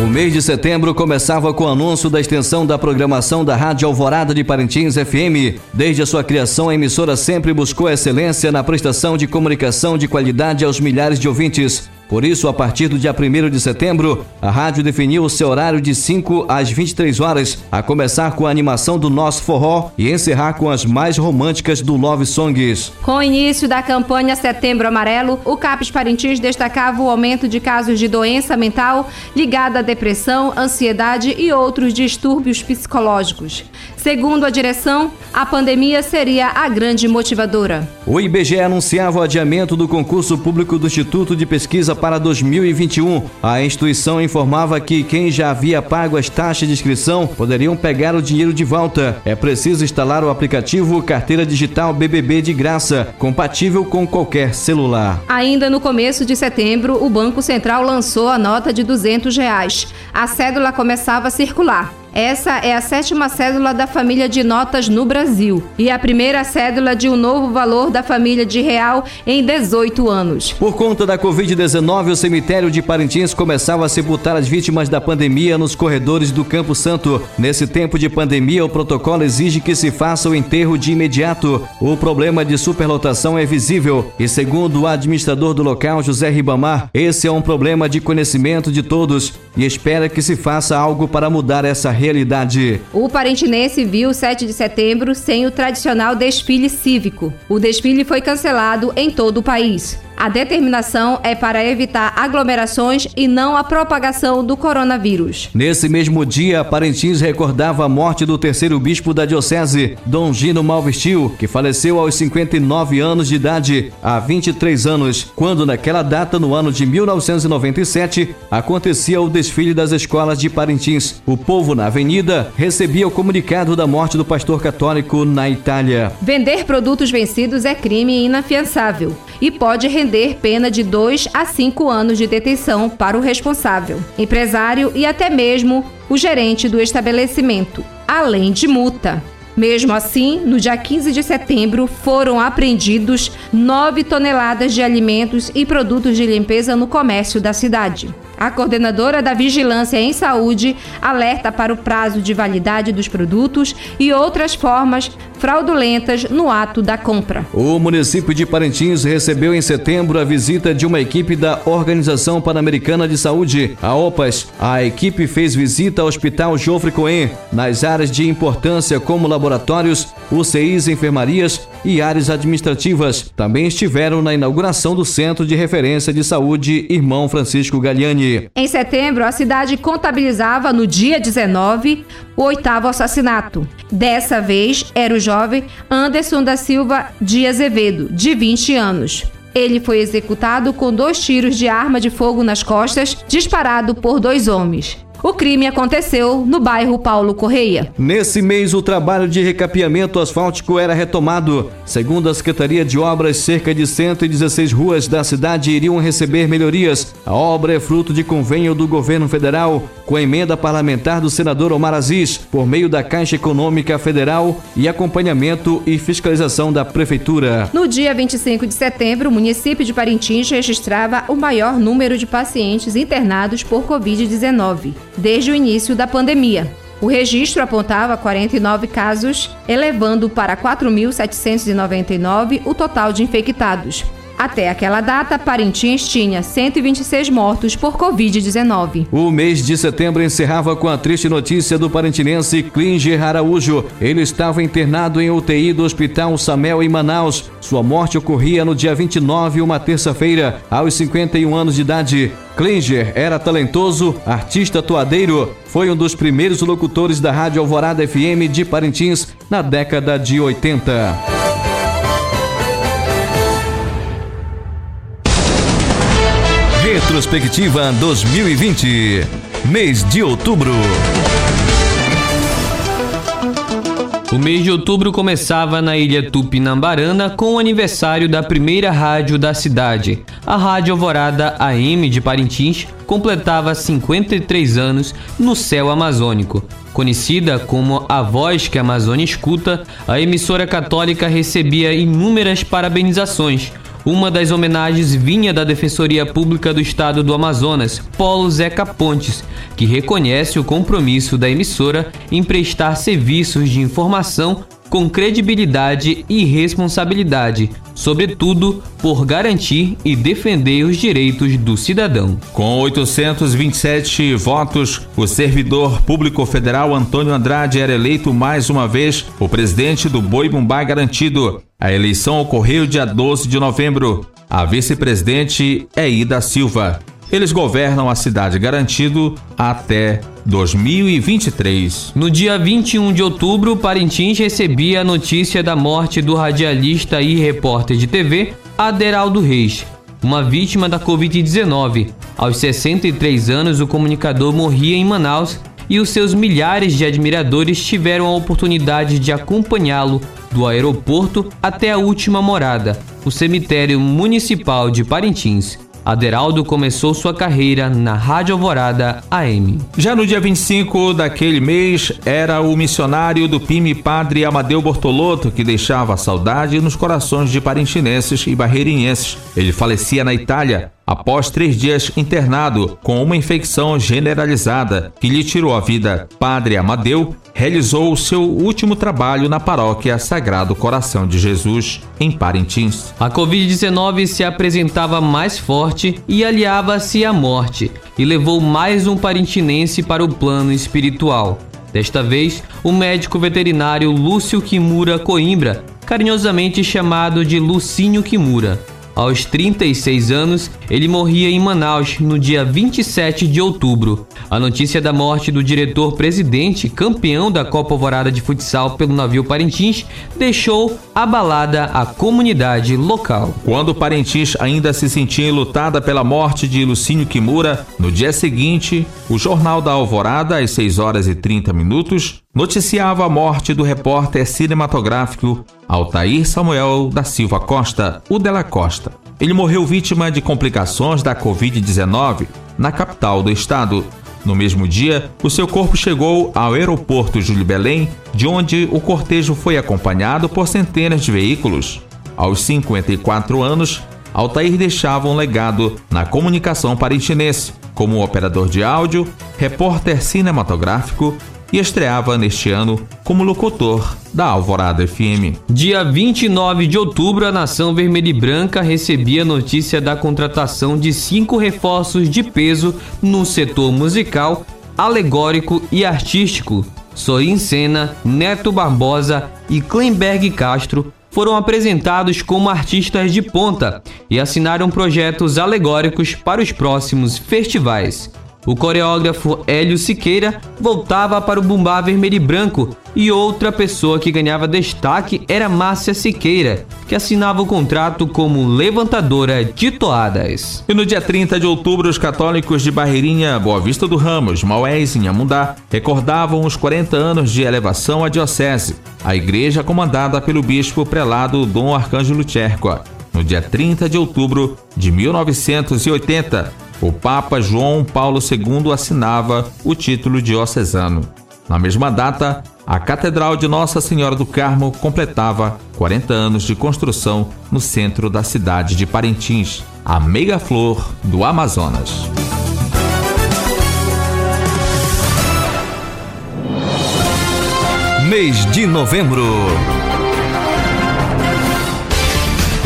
O mês de setembro começava com o anúncio da extensão da programação da Rádio Alvorada de Parintins FM. Desde a sua criação, a emissora sempre buscou excelência na prestação de comunicação de qualidade aos milhares de ouvintes. Por isso, a partir do dia 1 de setembro, a rádio definiu o seu horário de 5 às 23 horas, a começar com a animação do nosso forró e encerrar com as mais românticas do Love Songs. Com o início da campanha Setembro Amarelo, o CAPES Parintins destacava o aumento de casos de doença mental ligada à depressão, ansiedade e outros distúrbios psicológicos. Segundo a direção, a pandemia seria a grande motivadora. O IBGE anunciava o adiamento do concurso público do Instituto de Pesquisa para 2021. A instituição informava que quem já havia pago as taxas de inscrição poderiam pegar o dinheiro de volta. É preciso instalar o aplicativo Carteira Digital BBB de graça, compatível com qualquer celular. Ainda no começo de setembro, o Banco Central lançou a nota de 200 reais. A cédula começava a circular. Essa é a sétima cédula da família de notas no Brasil e a primeira cédula de um novo valor da família de real em 18 anos. Por conta da Covid-19, o cemitério de Parintins começava a sepultar as vítimas da pandemia nos corredores do Campo Santo. Nesse tempo de pandemia, o protocolo exige que se faça o enterro de imediato. O problema de superlotação é visível e, segundo o administrador do local, José Ribamar, esse é um problema de conhecimento de todos e espera que se faça algo para mudar essa realidade. O parentinense viu o 7 de setembro sem o tradicional desfile cívico. O desfile foi cancelado em todo o país. A determinação é para evitar aglomerações e não a propagação do coronavírus. Nesse mesmo dia, Parintins recordava a morte do terceiro bispo da diocese, Dom Gino Malvestil, que faleceu aos 59 anos de idade, há 23 anos, quando naquela data, no ano de 1997, acontecia o desfile das escolas de Parintins. O povo na avenida recebia o comunicado da morte do pastor católico na Itália. Vender produtos vencidos é crime inafiançável e pode render pena de 2 a 5 anos de detenção para o responsável, empresário e até mesmo o gerente do estabelecimento, além de multa. Mesmo assim, no dia 15 de setembro, foram apreendidos 9 toneladas de alimentos e produtos de limpeza no comércio da cidade. A coordenadora da Vigilância em Saúde alerta para o prazo de validade dos produtos e outras formas fraudulentas no ato da compra. O município de Parintins recebeu em setembro a visita de uma equipe da Organização Pan-Americana de Saúde, a OPAS. A equipe fez visita ao Hospital Jofre Cohen, nas áreas de importância como laboratórios, UCIs, enfermarias e áreas administrativas. Também estiveram na inauguração do Centro de Referência de Saúde Irmão Francisco Galliani. Em setembro, a cidade contabilizava no dia 19 o oitavo assassinato. Dessa vez era o jovem Anderson da Silva de Azevedo, de 20 anos. Ele foi executado com dois tiros de arma de fogo nas costas, disparado por dois homens. O crime aconteceu no bairro Paulo Correia. Nesse mês, o trabalho de recapeamento asfáltico era retomado. Segundo a Secretaria de Obras, cerca de 116 ruas da cidade iriam receber melhorias. A obra é fruto de convênio do governo federal, com emenda parlamentar do senador Omar Aziz, por meio da Caixa Econômica Federal e acompanhamento e fiscalização da Prefeitura. No dia 25 de setembro, o município de Parintins registrava o maior número de pacientes internados por Covid-19 desde o início da pandemia. O registro apontava 49 casos, elevando para 4.799 o total de infectados. Até aquela data, Parintins tinha 126 mortos por Covid-19. O mês de setembro encerrava com a triste notícia do parintinense Klinger Araújo. Ele estava internado em UTI do Hospital Samel em Manaus. Sua morte ocorria no dia 29, uma terça-feira, aos 51 anos de idade. Klinger era talentoso, artista toadeiro, foi um dos primeiros locutores da Rádio Alvorada FM de Parintins na década de 80. Retrospectiva 2020, mês de outubro. O mês de outubro começava na ilha Tupinambarana com o aniversário da primeira rádio da cidade. A Rádio Alvorada AM de Parintins completava 53 anos no céu amazônico. Conhecida como a voz que a Amazônia escuta, a emissora católica recebia inúmeras parabenizações uma das homenagens vinha da Defensoria Pública do Estado do Amazonas, Polo Zeca Pontes, que reconhece o compromisso da emissora em prestar serviços de informação com credibilidade e responsabilidade, sobretudo por garantir e defender os direitos do cidadão. Com 827 votos, o servidor público federal Antônio Andrade era eleito mais uma vez o presidente do Boi Bumbá Garantido. A eleição ocorreu dia 12 de novembro. A vice-presidente é Ida Silva. Eles governam a cidade garantido até 2023. No dia 21 de outubro, Parintins recebia a notícia da morte do radialista e repórter de TV Aderaldo Reis, uma vítima da Covid-19. Aos 63 anos, o comunicador morria em Manaus e os seus milhares de admiradores tiveram a oportunidade de acompanhá-lo do aeroporto até a última morada, o cemitério municipal de Parintins. Aderaldo começou sua carreira na Rádio Alvorada AM. Já no dia 25 daquele mês, era o missionário do PIME Padre Amadeu Bortolotto que deixava saudade nos corações de parintinenses e barreirinenses. Ele falecia na Itália após três dias internado com uma infecção generalizada que lhe tirou a vida. Padre Amadeu realizou o seu último trabalho na paróquia Sagrado Coração de Jesus, em Parintins. A Covid-19 se apresentava mais forte e aliava-se à morte, e levou mais um parintinense para o plano espiritual. Desta vez, o médico veterinário Lúcio Kimura Coimbra, carinhosamente chamado de Lucinho Kimura Aos 36 anos, ele morria em Manaus no dia 27 de outubro. A notícia da morte do diretor-presidente, campeão da Copa Alvorada de Futsal pelo navio Parintins, deixou abalada a comunidade local. Quando Parintins ainda se sentia lutada pela morte de Lucínio Kimura, no dia seguinte, o Jornal da Alvorada, às 6 horas e 30 minutos, noticiava a morte do repórter cinematográfico Altair Samuel da Silva Costa, o Della Costa. Ele morreu vítima de complicações da Covid-19 na capital do estado. No mesmo dia, o seu corpo chegou ao aeroporto Júlio Belém, de onde o cortejo foi acompanhado por centenas de veículos. Aos 54 anos, Altair deixava um legado na comunicação parintinense, como operador de áudio, repórter cinematográfico e estreava neste ano como locutor da Alvorada FM. Dia 29 de outubro, a Nação Vermelha e Branca recebia notícia da contratação de cinco reforços de peso no setor musical, alegórico e artístico. Sorin Sena, Neto Barbosa e Klemberg Castro foram apresentados como artistas de ponta e assinaram projetos alegóricos para os próximos festivais. O coreógrafo Hélio Siqueira voltava para o Bumbá Vermelho e Branco e outra pessoa que ganhava destaque era Márcia Siqueira, que assinava o contrato como levantadora de toadas. E no dia 30 de outubro, os católicos de Barreirinha, Boa Vista do Ramos, Maués e Inhamundá recordavam os 40 anos de elevação à diocese, a igreja comandada pelo bispo prelado Dom Arcângelo Tchercoa. No dia 30 de outubro de 1980, o Papa João Paulo II assinava o título diocesano. Na mesma data, a Catedral de Nossa Senhora do Carmo completava 40 anos de construção no centro da cidade de Parintins, a mega flor do Amazonas. Mês de novembro.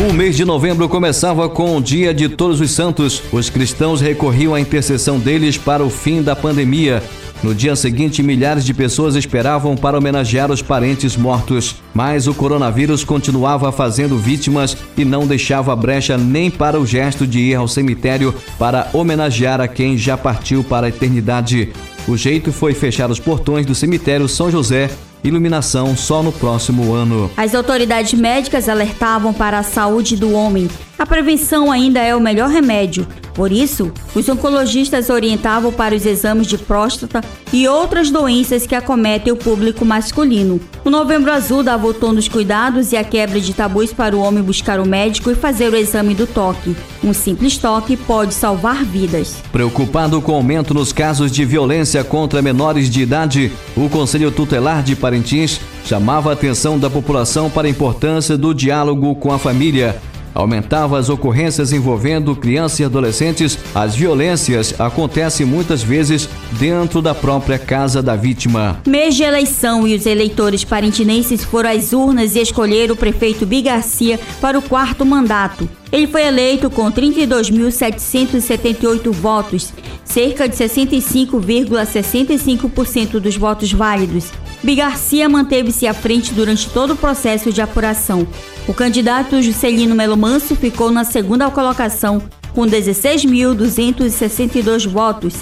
O mês de novembro começava com o Dia de Todos os Santos. Os cristãos recorriam à intercessão deles para o fim da pandemia. No dia seguinte, milhares de pessoas esperavam para homenagear os parentes mortos. Mas o coronavírus continuava fazendo vítimas e não deixava brecha nem para o gesto de ir ao cemitério para homenagear a quem já partiu para a eternidade. O jeito foi fechar os portões do cemitério São José iluminação só no próximo ano. As autoridades médicas alertavam para a saúde do homem. A prevenção ainda é o melhor remédio. Por isso, os oncologistas orientavam para os exames de próstata e outras doenças que acometem o público masculino. O Novembro Azul dava o tom dos cuidados e a quebra de tabus para o homem buscar o médico e fazer o exame do toque. Um simples toque pode salvar vidas. Preocupado com o aumento nos casos de violência contra menores de idade, o Conselho Tutelar de Parintins chamava a atenção da população para a importância do diálogo com a família aumentava as ocorrências envolvendo crianças e adolescentes, as violências acontecem muitas vezes dentro da própria casa da vítima. Mês de eleição e os eleitores parintinenses foram às urnas e escolheram o prefeito Bigarcia para o quarto mandato. Ele foi eleito com 32.778 votos, cerca de 65,65% dos votos válidos. Bigarcia manteve-se à frente durante todo o processo de apuração. O candidato Juscelino Melo Manso ficou na segunda colocação, com 16.262 votos,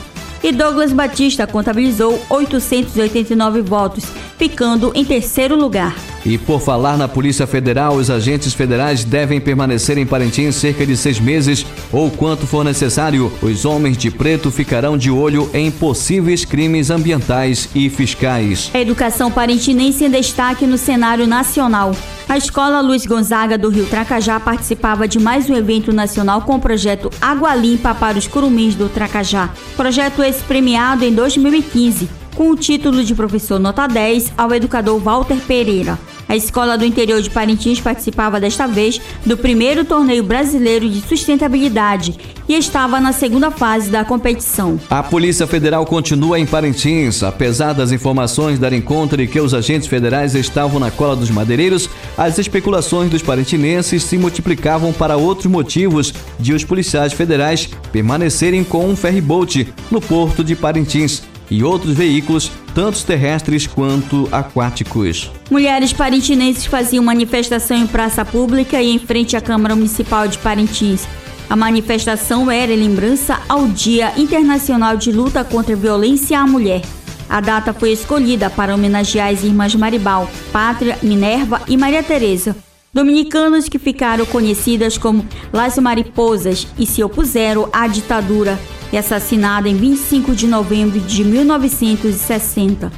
e Douglas Batista contabilizou 889 votos, ficando em terceiro lugar. E por falar na Polícia Federal, os agentes federais devem permanecer em Parintins cerca de seis meses ou quanto for necessário. Os homens de preto ficarão de olho em possíveis crimes ambientais e fiscais. A educação parintinense em destaque no cenário nacional. A Escola Luiz Gonzaga do Rio Tracajá participava de mais um evento nacional com o projeto Água Limpa para os Curumins do Tracajá. Projeto esse premiado em 2015, com o título de professor nota 10 ao educador Walter Pereira. A escola do interior de Parintins participava desta vez do primeiro torneio brasileiro de sustentabilidade e estava na segunda fase da competição. A Polícia Federal continua em Parintins. Apesar das informações darem conta de que os agentes federais estavam na cola dos madeireiros, as especulações dos parintinenses se multiplicavam para outros motivos de os policiais federais permanecerem com um ferryboat no porto de Parintins e outros veículos tanto terrestres quanto aquáticos. Mulheres parintinenses faziam manifestação em praça pública e em frente à Câmara Municipal de Parintins. A manifestação era em lembrança ao Dia Internacional de Luta contra a Violência à Mulher. A data foi escolhida para homenagear as irmãs Maribal, Pátria, Minerva e Maria Teresa, dominicanas que ficaram conhecidas como Las Mariposas e se opuseram à ditadura e assassinada em 25 de novembro de 1960.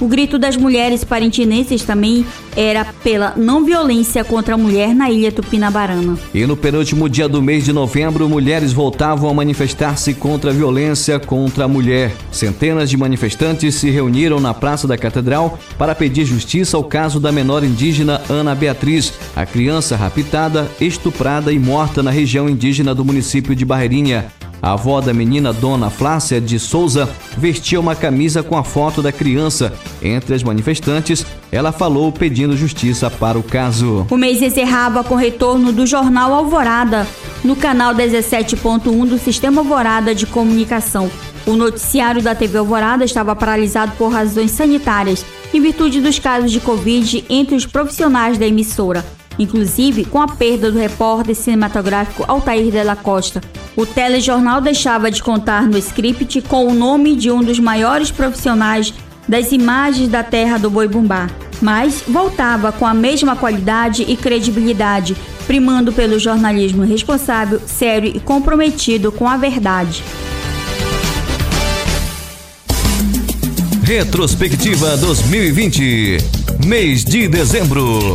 O grito das mulheres parintinenses também era pela não violência contra a mulher na ilha Tupinabarana. E no penúltimo dia do mês de novembro, mulheres voltavam a manifestar-se contra a violência contra a mulher. Centenas de manifestantes se reuniram na Praça da Catedral para pedir justiça ao caso da menor indígena Ana Beatriz, a criança raptada, estuprada e morta na região indígena do município de Barreirinha. A avó da menina, Dona Flácia de Souza, vestia uma camisa com a foto da criança. Entre as manifestantes, ela falou pedindo justiça para o caso. O mês encerrava com o retorno do jornal Alvorada, no canal 17.1 do Sistema Alvorada de Comunicação. O noticiário da TV Alvorada estava paralisado por razões sanitárias, em virtude dos casos de Covid entre os profissionais da emissora inclusive com a perda do repórter cinematográfico Altair Della Costa. O telejornal deixava de contar no script com o nome de um dos maiores profissionais das imagens da terra do boi bumbá, mas voltava com a mesma qualidade e credibilidade, primando pelo jornalismo responsável, sério e comprometido com a verdade. Retrospectiva 2020, mês de dezembro.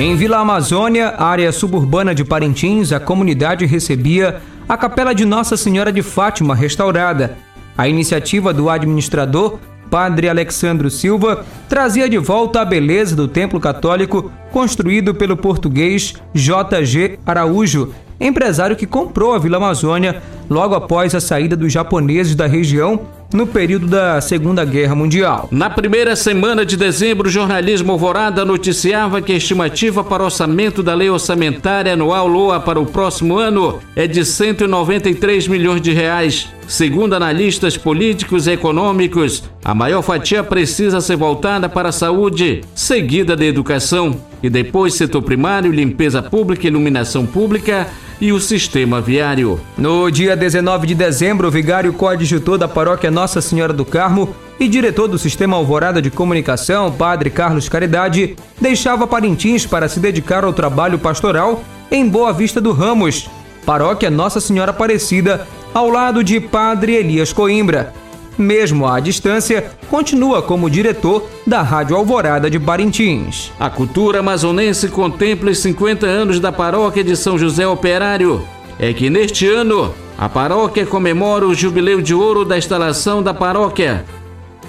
Em Vila Amazônia, área suburbana de Parintins, a comunidade recebia a Capela de Nossa Senhora de Fátima restaurada. A iniciativa do administrador, Padre Alexandro Silva, trazia de volta a beleza do templo católico construído pelo português J.G. Araújo, empresário que comprou a Vila Amazônia logo após a saída dos japoneses da região no período da Segunda Guerra Mundial. Na primeira semana de dezembro, o jornalismo Alvorada noticiava que a estimativa para o orçamento da Lei Orçamentária Anual LOA para o próximo ano é de 193 milhões de reais. Segundo analistas políticos e econômicos, a maior fatia precisa ser voltada para a saúde, seguida da educação, e depois setor primário, limpeza pública, iluminação pública e o sistema viário. No dia 19 de dezembro, o vigário coadjutor da paróquia Nossa Senhora do Carmo e diretor do Sistema Alvorada de Comunicação, Padre Carlos Caridade, deixava Parintins para se dedicar ao trabalho pastoral em Boa Vista do Ramos, paróquia Nossa Senhora Aparecida, ao lado de Padre Elias Coimbra mesmo à distância, continua como diretor da Rádio Alvorada de Parintins. A cultura amazonense contempla os 50 anos da paróquia de São José Operário. É que neste ano a paróquia comemora o jubileu de ouro da instalação da paróquia.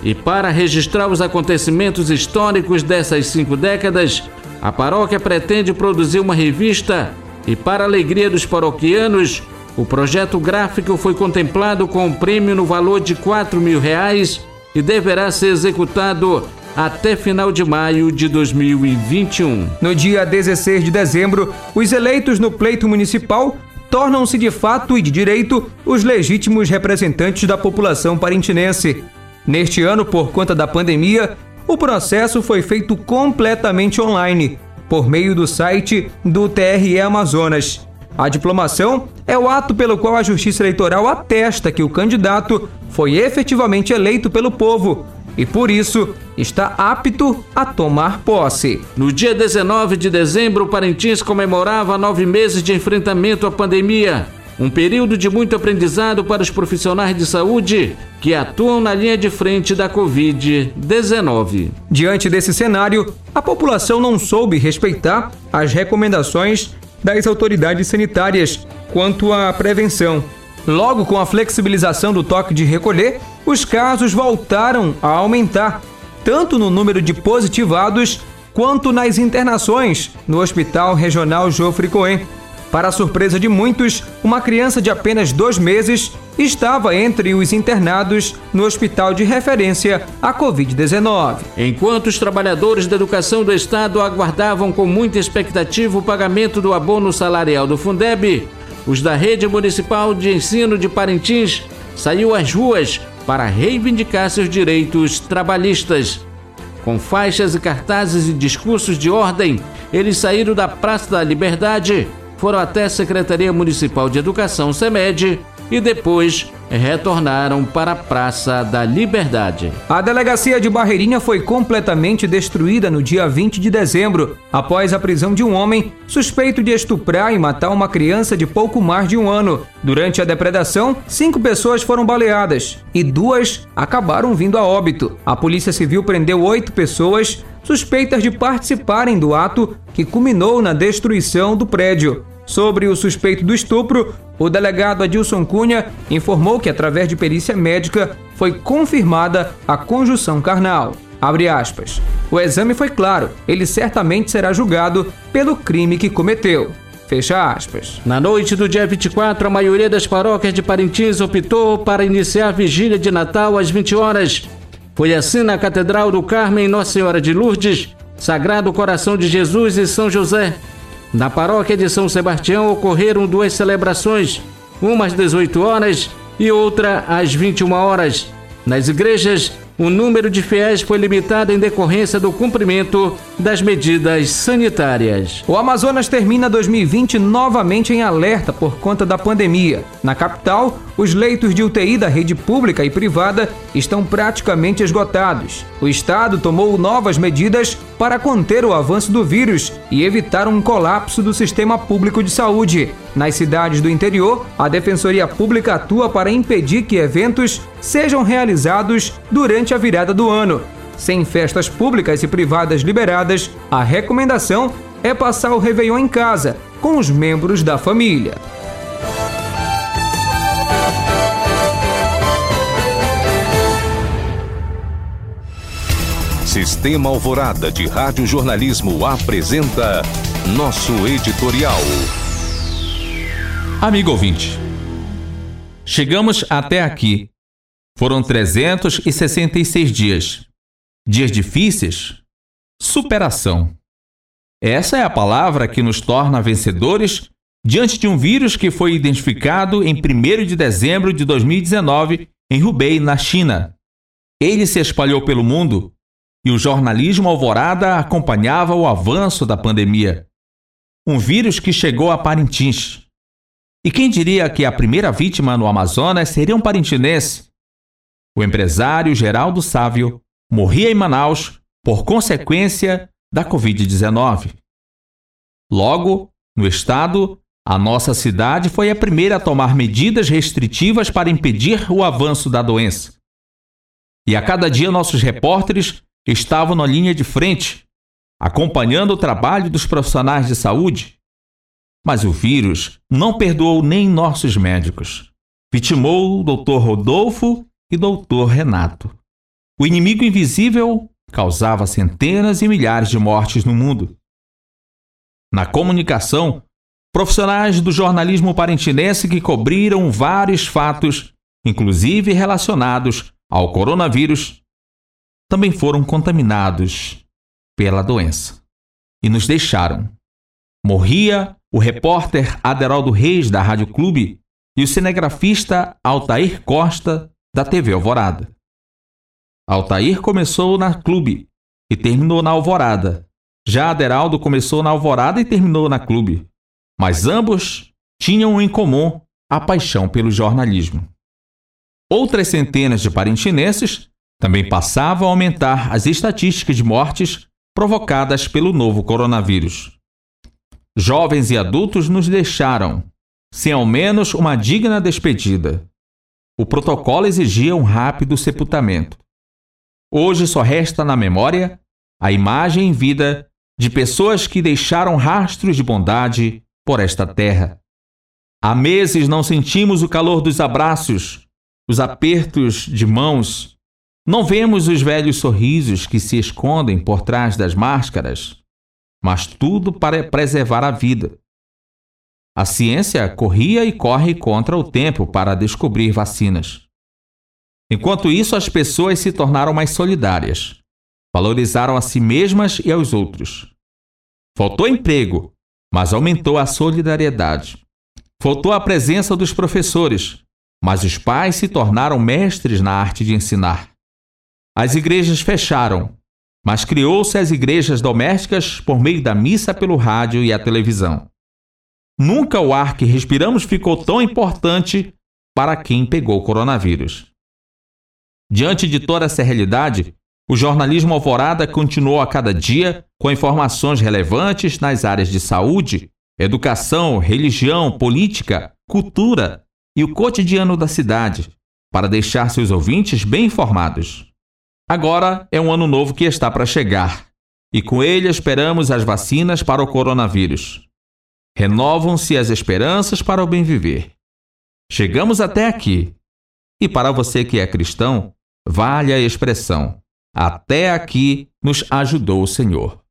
E para registrar os acontecimentos históricos dessas cinco décadas, a paróquia pretende produzir uma revista e, para alegria dos paroquianos, o projeto gráfico foi contemplado com um prêmio no valor de 4 mil reais e deverá ser executado até final de maio de 2021. No dia 16 de dezembro, os eleitos no pleito municipal tornam-se de fato e de direito os legítimos representantes da população parintinense. Neste ano, por conta da pandemia, o processo foi feito completamente online, por meio do site do TRE Amazonas. A diplomação é o ato pelo qual a Justiça Eleitoral atesta que o candidato foi efetivamente eleito pelo povo e, por isso, está apto a tomar posse. No dia 19 de dezembro, Parintins comemorava nove meses de enfrentamento à pandemia. Um período de muito aprendizado para os profissionais de saúde que atuam na linha de frente da Covid-19. Diante desse cenário, a população não soube respeitar as recomendações das autoridades sanitárias quanto à prevenção. Logo com a flexibilização do toque de recolher, os casos voltaram a aumentar, tanto no número de positivados quanto nas internações no Hospital Regional Jofre Cohen. Para a surpresa de muitos, uma criança de apenas dois meses estava entre os internados no hospital de referência à Covid-19. Enquanto os trabalhadores da educação do Estado aguardavam com muita expectativa o pagamento do abono salarial do Fundeb, os da Rede Municipal de Ensino de Parintins saiu às ruas para reivindicar seus direitos trabalhistas. Com faixas e cartazes e discursos de ordem, eles saíram da Praça da Liberdade, foram até a Secretaria Municipal de Educação, SEMED, e depois retornaram para a Praça da Liberdade. A delegacia de Barreirinha foi completamente destruída no dia 20 de dezembro, após a prisão de um homem suspeito de estuprar e matar uma criança de pouco mais de um ano. Durante a depredação, cinco pessoas foram baleadas e duas acabaram vindo a óbito. A Polícia Civil prendeu oito pessoas suspeitas de participarem do ato que culminou na destruição do prédio. Sobre o suspeito do estupro, o delegado Adilson Cunha informou que, através de perícia médica, foi confirmada a conjunção carnal. O exame foi claro, ele certamente será julgado pelo crime que cometeu. Fecha aspas. Na noite do dia 24, a maioria das paróquias de Parintins optou para iniciar a vigília de Natal às 20 horas. Foi assim na Catedral do Carmen Nossa Senhora de Lourdes, Sagrado Coração de Jesus e São José. Na paróquia de São Sebastião ocorreram duas celebrações, uma às 18 horas e outra às 21 horas. Nas igrejas, o número de fiéis foi limitado em decorrência do cumprimento das medidas sanitárias. O Amazonas termina 2020 novamente em alerta por conta da pandemia. Na capital, os leitos de UTI da rede pública e privada estão praticamente esgotados. O estado tomou novas medidas para conter o avanço do vírus e evitar um colapso do sistema público de saúde. Nas cidades do interior, a Defensoria Pública atua para impedir que eventos sejam realizados durante a virada do ano. Sem festas públicas e privadas liberadas, a recomendação é passar o Réveillon em casa, com os membros da família. Sistema Alvorada de Rádio Jornalismo apresenta Nosso Editorial. Amigo ouvinte, chegamos até aqui. Foram 366 dias. Dias difíceis? Superação. Essa é a palavra que nos torna vencedores diante de um vírus que foi identificado em 1 de dezembro de 2019 em Hubei, na China. Ele se espalhou pelo mundo e o jornalismo alvorada acompanhava o avanço da pandemia. Um vírus que chegou a Parintins. E quem diria que a primeira vítima no Amazonas seria um parintinense? O empresário Geraldo Sávio morria em Manaus por consequência da Covid-19. Logo, no estado, a nossa cidade foi a primeira a tomar medidas restritivas para impedir o avanço da doença. E a cada dia nossos repórteres estavam na linha de frente, acompanhando o trabalho dos profissionais de saúde. Mas o vírus não perdoou nem nossos médicos. Vitimou o Dr. Rodolfo e Dr. Renato. O inimigo invisível causava centenas e milhares de mortes no mundo. Na comunicação, profissionais do jornalismo parentinense que cobriram vários fatos, inclusive relacionados ao coronavírus, também foram contaminados pela doença e nos deixaram. Morria o repórter Aderaldo Reis, da Rádio Clube, e o cinegrafista Altair Costa, da TV Alvorada. Altair começou na Clube e terminou na Alvorada. Já Aderaldo começou na Alvorada e terminou na Clube. Mas ambos tinham em comum a paixão pelo jornalismo. Outras centenas de parintinenses também passava a aumentar as estatísticas de mortes provocadas pelo novo coronavírus. Jovens e adultos nos deixaram, sem ao menos uma digna despedida. O protocolo exigia um rápido sepultamento. Hoje só resta na memória a imagem em vida de pessoas que deixaram rastros de bondade por esta terra. Há meses não sentimos o calor dos abraços, os apertos de mãos não vemos os velhos sorrisos que se escondem por trás das máscaras, mas tudo para preservar a vida. A ciência corria e corre contra o tempo para descobrir vacinas. Enquanto isso, as pessoas se tornaram mais solidárias, valorizaram a si mesmas e aos outros. Faltou emprego, mas aumentou a solidariedade. Faltou a presença dos professores, mas os pais se tornaram mestres na arte de ensinar. As igrejas fecharam, mas criou-se as igrejas domésticas por meio da missa pelo rádio e a televisão. Nunca o ar que respiramos ficou tão importante para quem pegou o coronavírus. Diante de toda essa realidade, o jornalismo Alvorada continuou a cada dia com informações relevantes nas áreas de saúde, educação, religião, política, cultura e o cotidiano da cidade, para deixar seus ouvintes bem informados. Agora é um ano novo que está para chegar, e com ele esperamos as vacinas para o coronavírus. Renovam-se as esperanças para o bem viver. Chegamos até aqui. E para você que é cristão, vale a expressão: até aqui nos ajudou o Senhor.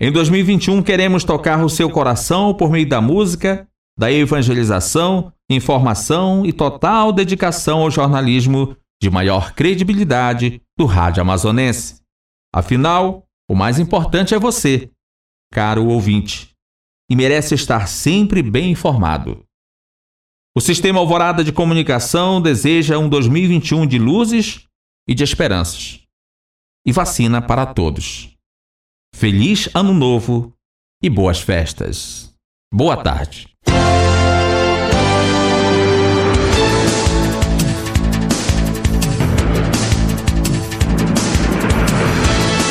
Em 2021, queremos tocar o seu coração por meio da música, da evangelização, informação e total dedicação ao jornalismo de maior credibilidade do rádio amazonense. Afinal, o mais importante é você, caro ouvinte, e merece estar sempre bem informado. O Sistema Alvorada de Comunicação deseja um 2021 de luzes e de esperanças. E vacina para todos. Feliz Ano Novo e boas festas. Boa tarde.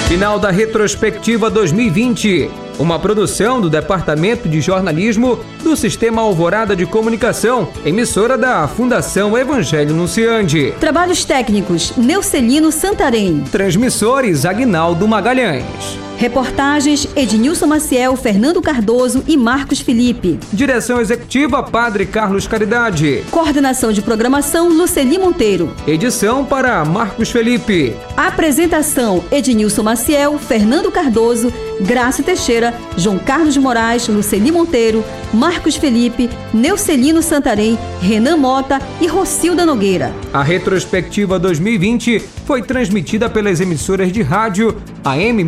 Final da retrospectiva 2020 uma produção do Departamento de Jornalismo do Sistema Alvorada de Comunicação, emissora da Fundação Evangelho Nunciande. Trabalhos técnicos: Neucelino Santarém. Transmissores: Agnaldo Magalhães. Reportagens Ednilson Maciel, Fernando Cardoso e Marcos Felipe. Direção executiva Padre Carlos Caridade. Coordenação de programação Luceli Monteiro. Edição para Marcos Felipe. Apresentação Ednilson Maciel, Fernando Cardoso, Graça Teixeira, João Carlos Moraes, Luceli Monteiro, Marcos Felipe, Neucelino Santarém, Renan Mota e Rocilda Nogueira. A retrospectiva 2020 foi transmitida pelas emissoras de rádio AM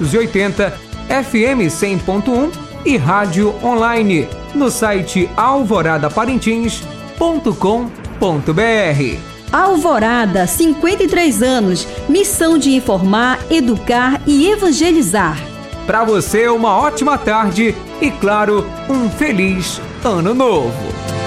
1380, FM 100.1 e rádio online no site alvoradaparintins.com.br. Alvorada, 53 anos, missão de informar, educar e evangelizar. Para você, uma ótima tarde e, claro, um feliz ano novo.